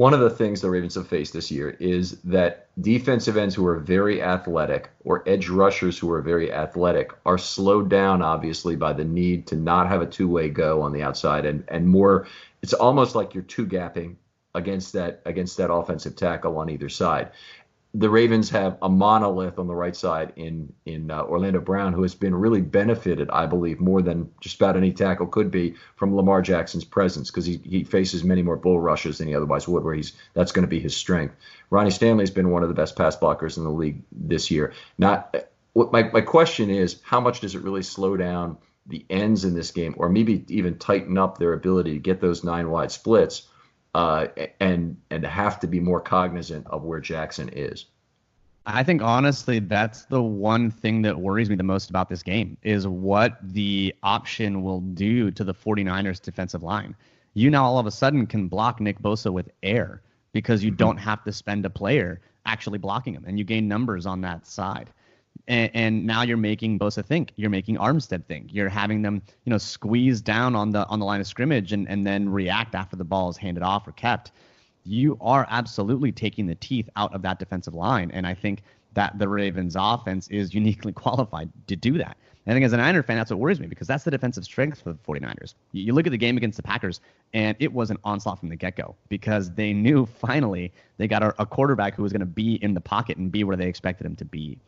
one of the things the Ravens have faced this year is that defensive ends who are very athletic or edge rushers who are very athletic are slowed down obviously by the need to not have a two-way go on the outside. And and more it's almost like you're two gapping against that against that offensive tackle on either side the Ravens have a monolith on the right side in in uh, Orlando Brown, who has been really benefited, I believe, more than just about any tackle could be from Lamar Jackson's presence because he, he faces many more bull rushes than he otherwise would, where he's that's going to be his strength. Ronnie Stanley has been one of the best pass blockers in the league this year. Not what my my question is, how much does it really slow down the ends in this game, or maybe even tighten up their ability to get those nine wide splits? Uh, and and have to be more cognizant of where Jackson is. I think honestly, that's the one thing that worries me the most about this game is what the option will do to the 49ers defensive line. You now all of a sudden can block Nick Bosa with air because you mm-hmm. don't have to spend a player actually blocking him, and you gain numbers on that side and, and, now you're making Bosa think. You're making Armstead think. You're having them, you know, squeeze down on the on the line of scrimmage and, and then react after the ball is handed off or kept. You are absolutely taking the teeth out of that defensive line, and I think that the Ravens' offense is uniquely qualified to do that. I think as a Niner fan, that's what worries me because that's the defensive strength for the 49ers. You, look at the game against the Packers, and it was an onslaught from the get go because they knew finally they got a, a quarterback who was going to be in the pocket and be where they expected him to be.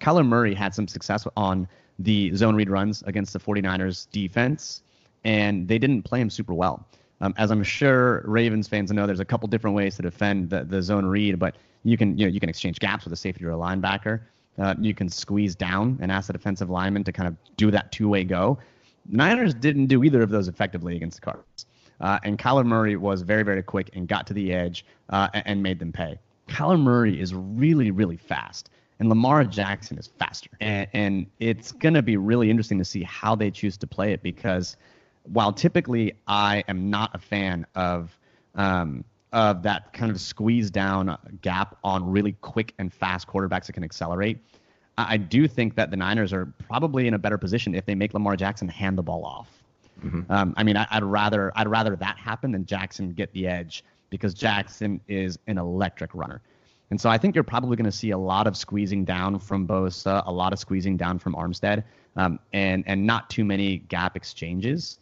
Kyler Murray had some success on the zone read runs against the 49ers defense, and they didn't play him super well. Um, as I'm sure Ravens fans know, there's a couple different ways to defend the, the zone read, but you can you know you can exchange gaps with a safety or a linebacker. Uh, you can squeeze down and ask the defensive lineman to kind of do that two-way go. Niners didn't do either of those effectively against the Cardinals. Uh, and Kyler Murray was very, very quick and got to the edge uh, and, and made them pay. Kyler Murray is really, really fast and Lamar Jackson is faster. And, and it's going to be really interesting to see how they choose to play it because while typically I am not a fan of um, of that kind of squeeze down gap on really quick and fast quarterbacks that can accelerate, I do think that the Niners are probably in a better position if they make Lamar Jackson hand the ball off. Mm-hmm. Um, I mean, I, would rather I'd rather that happen than Jackson get the edge because Jackson is an electric runner. And so I think you're probably going to see a lot of squeezing down from Bosa, a lot of squeezing down from Armstead, um, and and not too many gap exchanges.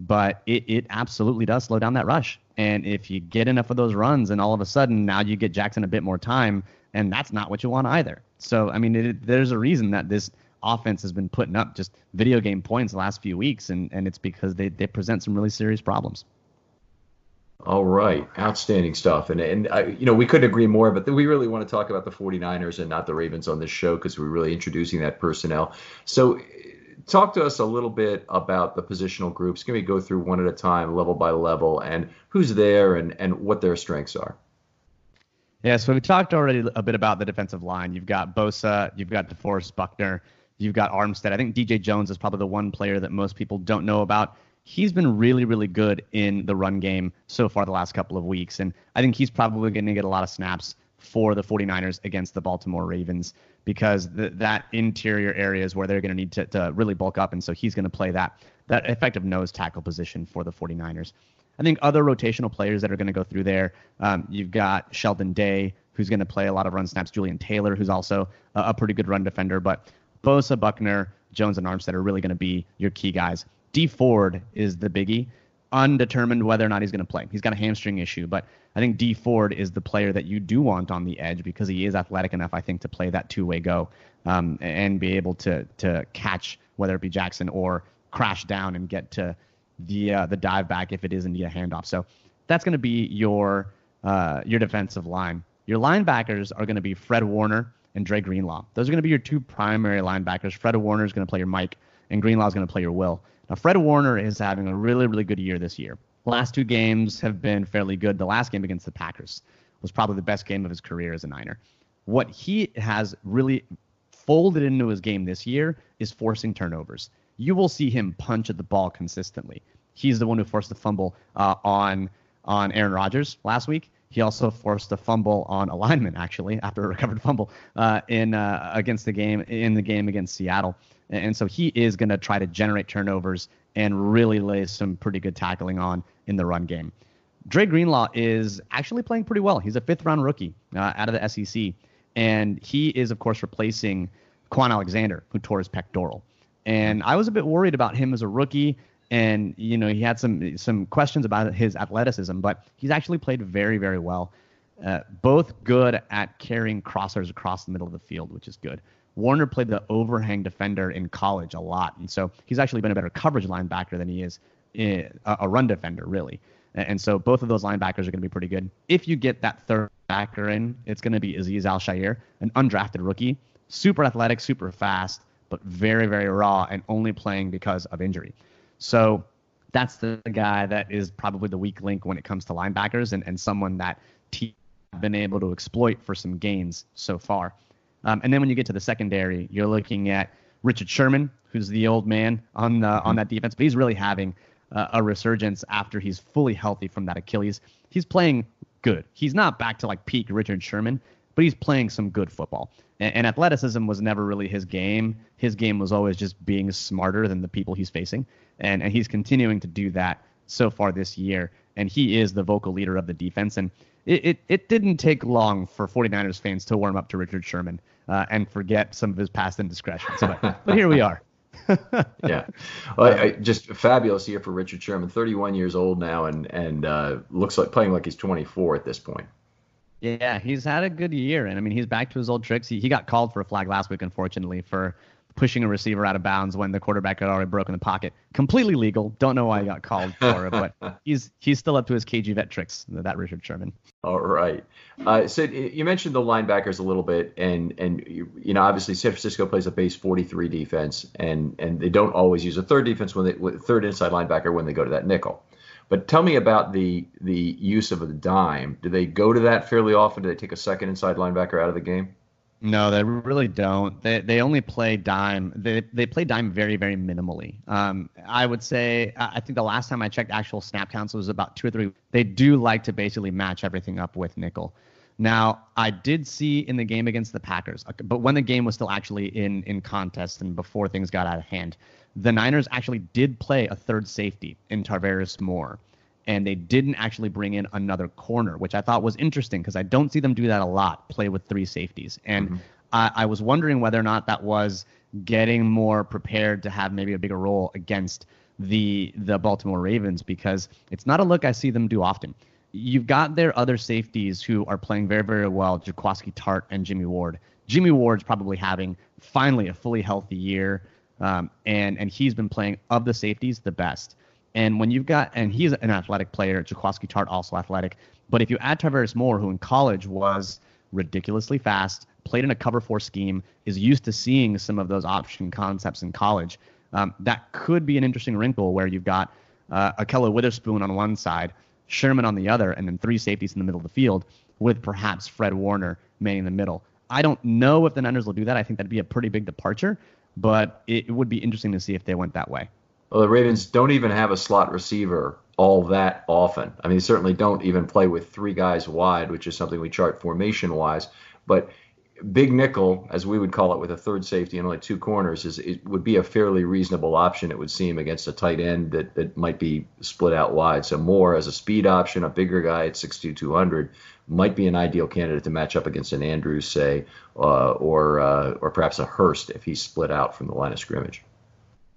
But it, it absolutely does slow down that rush. And if you get enough of those runs, and all of a sudden now you get Jackson a bit more time, and that's not what you want either. So I mean, it, there's a reason that this offense has been putting up just video game points the last few weeks, and and it's because they they present some really serious problems. All right, outstanding stuff. And and I, you know, we couldn't agree more, but we really want to talk about the 49ers and not the Ravens on this show because we're really introducing that personnel. So eh, talk to us a little bit about the positional groups. Can we go through one at a time, level by level, and who's there and, and what their strengths are? Yeah, so we talked already a bit about the defensive line. You've got Bosa, you've got DeForest Buckner, you've got Armstead. I think DJ Jones is probably the one player that most people don't know about he's been really, really good in the run game so far the last couple of weeks. And I think he's probably going to get a lot of snaps for the 49ers against the Baltimore Ravens because the, that interior area is where they're going to need to, really bulk up. And so he's going to play that, that effective nose tackle position for the 49ers. I think other rotational players that are going to go through there, um, you've got Sheldon Day, who's going to play a lot of run snaps, Jullian Taylor, who's also a, a pretty good run defender. But Bosa, Buckner, Jones, and Armstead are really going to be your key guys. Dee Ford is the biggie. Undetermined whether or not he's going to play. He's got a hamstring issue, but I think Dee Ford is the player that you do want on the edge because he is athletic enough, I think, to play that two-way go um, and be able to to catch whether it be Jackson or crash down and get to the uh, the dive back if it is indeed a handoff. So that's going to be your uh, your defensive line. Your linebackers are going to be Fred Warner and Dre Greenlaw. Those are going to be your two primary linebackers. Fred Warner is going to play your Mike, and Greenlaw is going to play your Will. Now, Fred Warner is having a really, really good year this year. Last two games have been fairly good. The last game against the Packers was probably the best game of his career as a Niner. What he has really folded into his game this year is forcing turnovers. You will see him punch at the ball consistently. He's the one who forced the fumble uh, on on Aaron Rodgers last week. He also forced a fumble on alignment actually after a recovered fumble uh, in uh, against the game in the game against Seattle. And so he is going to try to generate turnovers and really lay some pretty good tackling on in the run game. Dre Greenlaw is actually playing pretty well. He's a fifth round rookie uh, out of the SEC. And he is, of course, replacing Kwon Alexander, who tore his pectoral. And I was a bit worried about him as a rookie. And, you know, he had some some questions about his athleticism, but he's actually played very, very well. Uh, both good at carrying crossers across the middle of the field, which is good. Warner played the overhang defender in college a lot, and so he's actually been a better coverage linebacker than he is eh, a, a run defender, really. And so both of those linebackers are going to be pretty good. If you get that third backer in, it's going to be Azeez Al-Shaair, an undrafted rookie, super athletic, super fast, but very, very raw and only playing because of injury. So that's the guy that is probably the weak link when it comes to linebackers and, and someone that team been able to exploit for some gains so far. Um, and then when you get to the secondary, you're looking at Richard Sherman, who's the old man on the, on that defense, but he's really having uh, a resurgence after he's fully healthy from that Achilles. He's playing good. He's not back to like peak Richard Sherman, but he's playing some good football. And, and athleticism was never really his game. His game was always just being smarter than the people he's facing, and and he's continuing to do that so far this year. And he is the vocal leader of the defense. And it, it, it didn't take long for 49ers fans to warm up to Richard Sherman uh, and forget some of his past indiscretions. But, but here we are. yeah, well, I, I, just fabulous year for Richard Sherman. 31 years old now, and and uh, looks like playing like he's 24 at this point. Yeah, he's had a good year, and I mean he's back to his old tricks. He he got called for a flag last week, unfortunately, for pushing a receiver out of bounds when the quarterback had already broken the pocket. Completely legal. Don't know why he got called for it, but he's he's still up to his KG vet tricks. That Richard Sherman. All right. Uh, so you mentioned the linebackers a little bit, and and you, you, know obviously San Francisco plays a base 43 defense, and and they don't always use a third defense when they third inside linebacker when they go to that nickel. But tell me about the the use of the dime. Do they go to that fairly often? Do they take a second inside linebacker out of the game? No, they really don't. They they only play dime. They they play dime very very minimally. Um, I would say I think the last time I checked actual snap counts was about two or three. They do like to basically match everything up with nickel. Now I did see in the game against the Packers, uh, but when the game was still actually in in contest and before things got out of hand, the Niners actually did play a third safety in Tarvarius Moore and they didn't actually bring in another corner, which I thought was interesting because I don't see them do that a lot, play with three safeties. And mm-hmm. I, I, was wondering whether or not that was getting more prepared to have maybe a bigger role against the the Baltimore Ravens because it's not a look I see them do often. You've got their other safeties who are playing very, very well, Jaquiski Tartt and Jimmy Ward. Jimmy Ward's probably having finally a fully healthy year. Um, and and he's been playing of the safeties the best. And when you've got, and he's an athletic player, Jaquiski Tartt also athletic. But if you add Tarvarius Moore, who in college was ridiculously fast, played in a cover four scheme, is used to seeing some of those option concepts in college, um, that could be an interesting wrinkle where you've got uh, Ahkello Witherspoon on one side, Sherman on the other, and then three safeties in the middle of the field with perhaps Fred Warner manning the middle. I don't know if the Niners will do that. I think that'd be a pretty big departure, but it would be interesting to see if they went that way. Well, the Ravens don't even have a slot receiver all that often. I mean, they certainly don't even play with three guys wide, which is something we chart formation wise. But big nickel, as we would call it, with a third safety and only two corners, is it would be a fairly reasonable option. It would seem against a tight end that, that might be split out wide. So Moore as a speed option, a bigger guy at 6'2", 200, might be an ideal candidate to match up against an Andrews, say, uh, or uh, or perhaps a Hurst if he's split out from the line of scrimmage.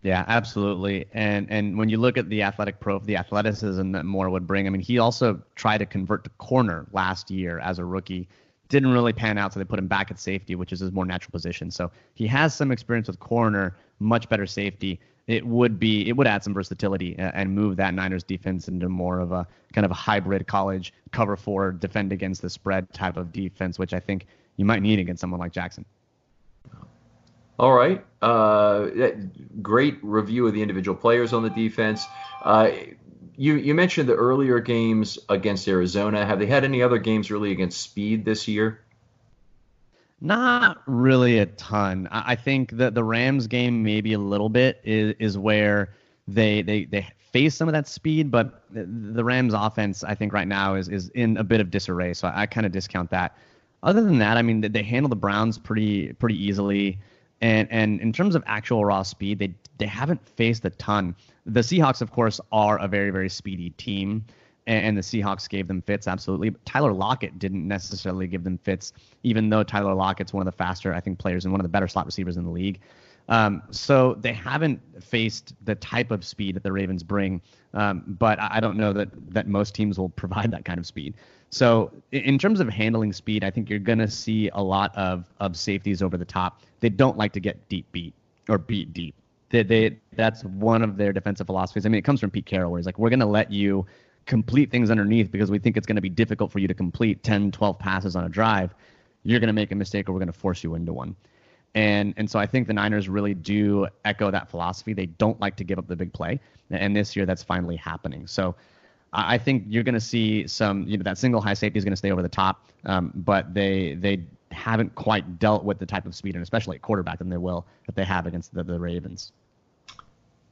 Yeah, absolutely. And and when you look at the athletic pro, the athleticism that Moore would bring, I mean, he also tried to convert to corner last year as a rookie. Didn't really pan out, so they put him back at safety, which is his more natural position. So he has some experience with corner, much better safety, it would be it would add some versatility uh, and move that Niners defense into more of a kind of a hybrid college cover four, defend against the spread type of defense, which I think you might need against someone like Jackson. All right. Uh, great review of the individual players on the defense. Uh, you, you mentioned the earlier games against Arizona. Have they had any other games really against speed this year? Not really a ton. I think that the Rams game maybe a little bit is, is where they they they face some of that speed, but the, Rams offense I think right now is is in a bit of disarray. So I, I kind of discount that. Other than that, I mean they handle the Browns pretty pretty easily. And and in terms of actual raw speed, they they haven't faced a ton. The Seahawks, of course, are a very very speedy team and, the Seahawks gave them fits absolutely. But Tyler Lockett didn't necessarily give them fits, even though Tyler Lockett's one of the faster, I think, players and one of the better slot receivers in the league. Um, so they haven't faced the type of speed that the Ravens bring, um, but I don't know that that most teams will provide that kind of speed. So in terms of handling speed, I think you're going to see a lot of of safeties over the top. They don't like to get deep beat or beat deep. They, they that's one of their defensive philosophies. I mean, it comes from Pete Carroll, where he's like, we're going to let you complete things underneath because we think it's going to be difficult for you to complete 10, 12 passes on a drive, you're going to make a mistake or we're going to force you into one. And and so I think the Niners really do echo that philosophy. They don't like to give up the big play, and this year that's finally happening. So I think you're going to see some, you know, that single high safety is going to stay over the top, um, but they they haven't quite dealt with the type of speed and especially at quarterback than they will that they have against the, the Ravens.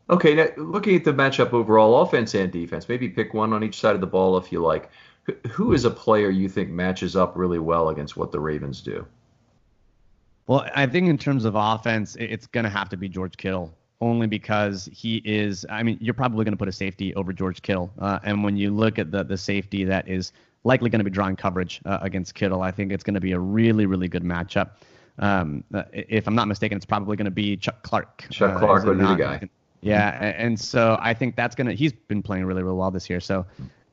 Okay, now looking at the matchup overall, offense and defense, maybe pick one on each side of the ball if you like. Who is a player you think matches up really well against what the Ravens do? Well, I think in terms of offense, it's going to have to be George Kittle, only because he is. I mean, you're probably going to put a safety over George Kittle, uh, and when you look at the the safety that is likely going to be drawing coverage uh, against Kittle, I think it's going to be a really really good matchup. Um, uh, if I'm not mistaken, it's probably going to be Chuck Clark. Chuck uh, Clark would be the guy. Yeah, and so I think that's gonna. He's been playing really, really well this year. So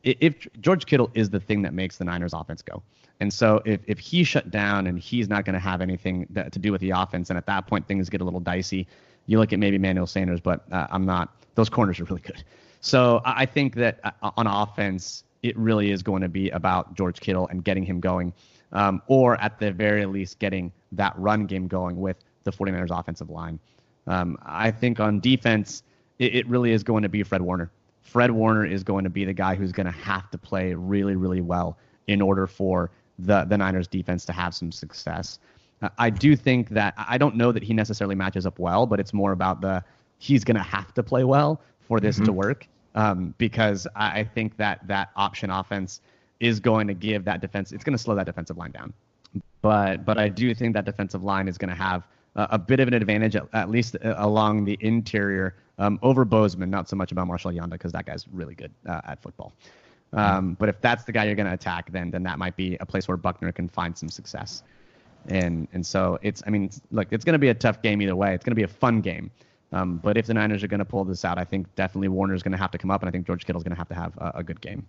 if George Kittle is the thing that makes the Niners offense go, and so if if he shut down and he's not going to have anything that, to do with the offense, and at that point things get a little dicey. You look at maybe Emmanuel Sanders, but uh, I'm not. Those corners are really good. So I think that uh, on offense, it really is going to be about George Kittle and getting him going, um, or at the very least getting that run game going with the 49ers offensive line. Um, I think on defense, it, it, really is going to be Fred Warner. Fred Warner is going to be the guy who's going to have to play really, really well in order for the the Niners defense to have some success. Uh, I do think that I don't know that he necessarily matches up well, but it's more about the he's going to have to play well for this mm-hmm. to work um, because I, think that that option offense is going to give that defense. It's going to slow that defensive line down. But but I do think that defensive line is going to have uh, a bit of an advantage, at, at least uh, along the interior, um, over Bozeman. Not so much about Marshall Yanda because that guy's really good uh, at football. Um, but if that's the guy you're going to attack, then then that might be a place where Buckner can find some success. And and so it's I mean look it's going to be a tough game either way. It's going to be a fun game. Um, but if the Niners are going to pull this out, I think definitely Warner's going to have to come up, and I think George Kittle's going to have to have a, a good game.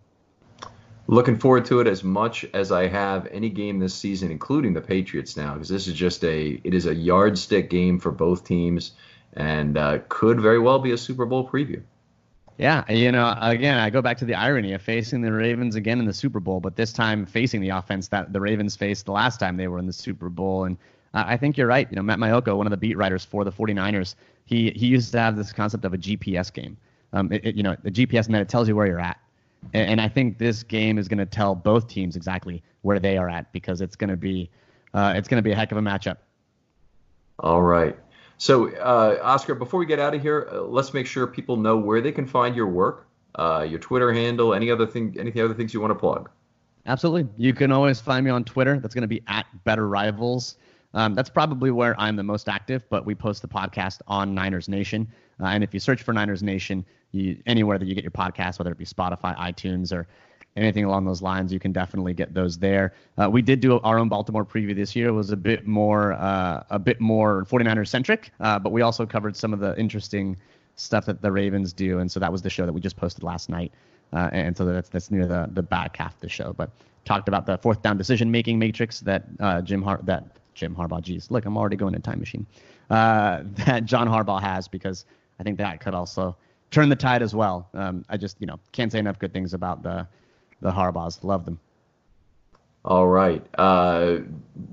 Looking forward to it as much as I have any game this season, including the Patriots now, because this is just a it is a yardstick game for both teams, and uh, could very well be a Super Bowl preview. Yeah, you know, again, I go back to the irony of facing the Ravens again in the Super Bowl, but this time facing the offense that the Ravens faced the last time they were in the Super Bowl. And I think you're right. You know, Matt Maiocco, one of the beat writers for the 49ers, he he used to have this concept of a GPS game. Um, it, it, you know, the GPS net it tells you where you're at. And, and I think this game is going to tell both teams exactly where they are at because it's going to be uh, it's going to be a heck of a matchup. All right. So, uh, Oscar, before we get out of here, uh, let's make sure people know where they can find your work, uh, your Twitter handle, any other thing, any other things you want to plug. Absolutely. You can always find me on Twitter. That's going to be at Better Rivals. Um, that's probably where I'm the most active, but we post the podcast on Niners Nation. Uh, and if you search for Niners Nation, you, anywhere that you get your podcast, whether it be Spotify, iTunes, or anything along those lines, you can definitely get those there. Uh, we did do our own Baltimore preview this year. It was a bit more uh, a bit more 49ers centric, uh, but we also covered some of the interesting stuff that the Ravens do, and so that was the show that we just posted last night. Uh, and so that's that's near the the back half of the show, but talked about the fourth down decision making matrix that uh, Jim Har- that Jim Harbaugh. Geez, look, I'm already going in time machine. Uh, that John Harbaugh has because I think that could also turn the tide as well. Um, I just you know can't say enough good things about the the Harbaughs. Love them. All right. Uh,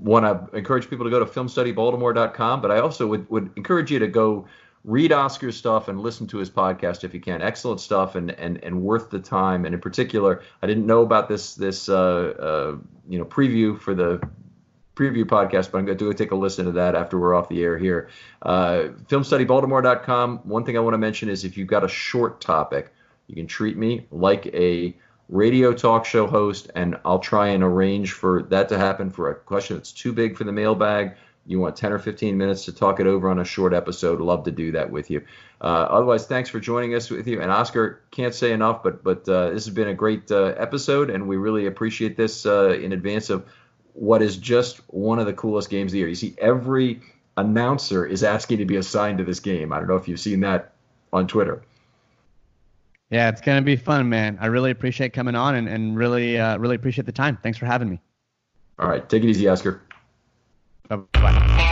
Want to encourage people to go to filmstudybaltimore.com, but I also would, would encourage you to go read Oscar's stuff and listen to his podcast if you can. Excellent stuff and and and worth the time. And in particular, I didn't know about this this uh, uh, you know preview for the preview podcast, but I'm going to take a listen to that after we're off the air here. Uh, filmstudybaltimore.com. One thing I want to mention is if you've got a short topic, you can treat me like a radio talk show host, and I'll try and arrange for that to happen for a question that's too big for the mailbag you want 10 or 15 minutes to talk it over on a short episode, love to do that with you. Uh, otherwise, thanks for joining us with you. And Oscar, can't say enough, but but uh, this has been a great uh, episode, and we really appreciate this uh, in advance of what is just one of the coolest games of the year. You see, every announcer is asking to be assigned to this game. I don't know if you've seen that on Twitter. Yeah, it's gonna be fun, man. I really appreciate coming on, and, and really uh, really appreciate the time. Thanks for having me. All right, take it easy, Oscar. Bye-bye.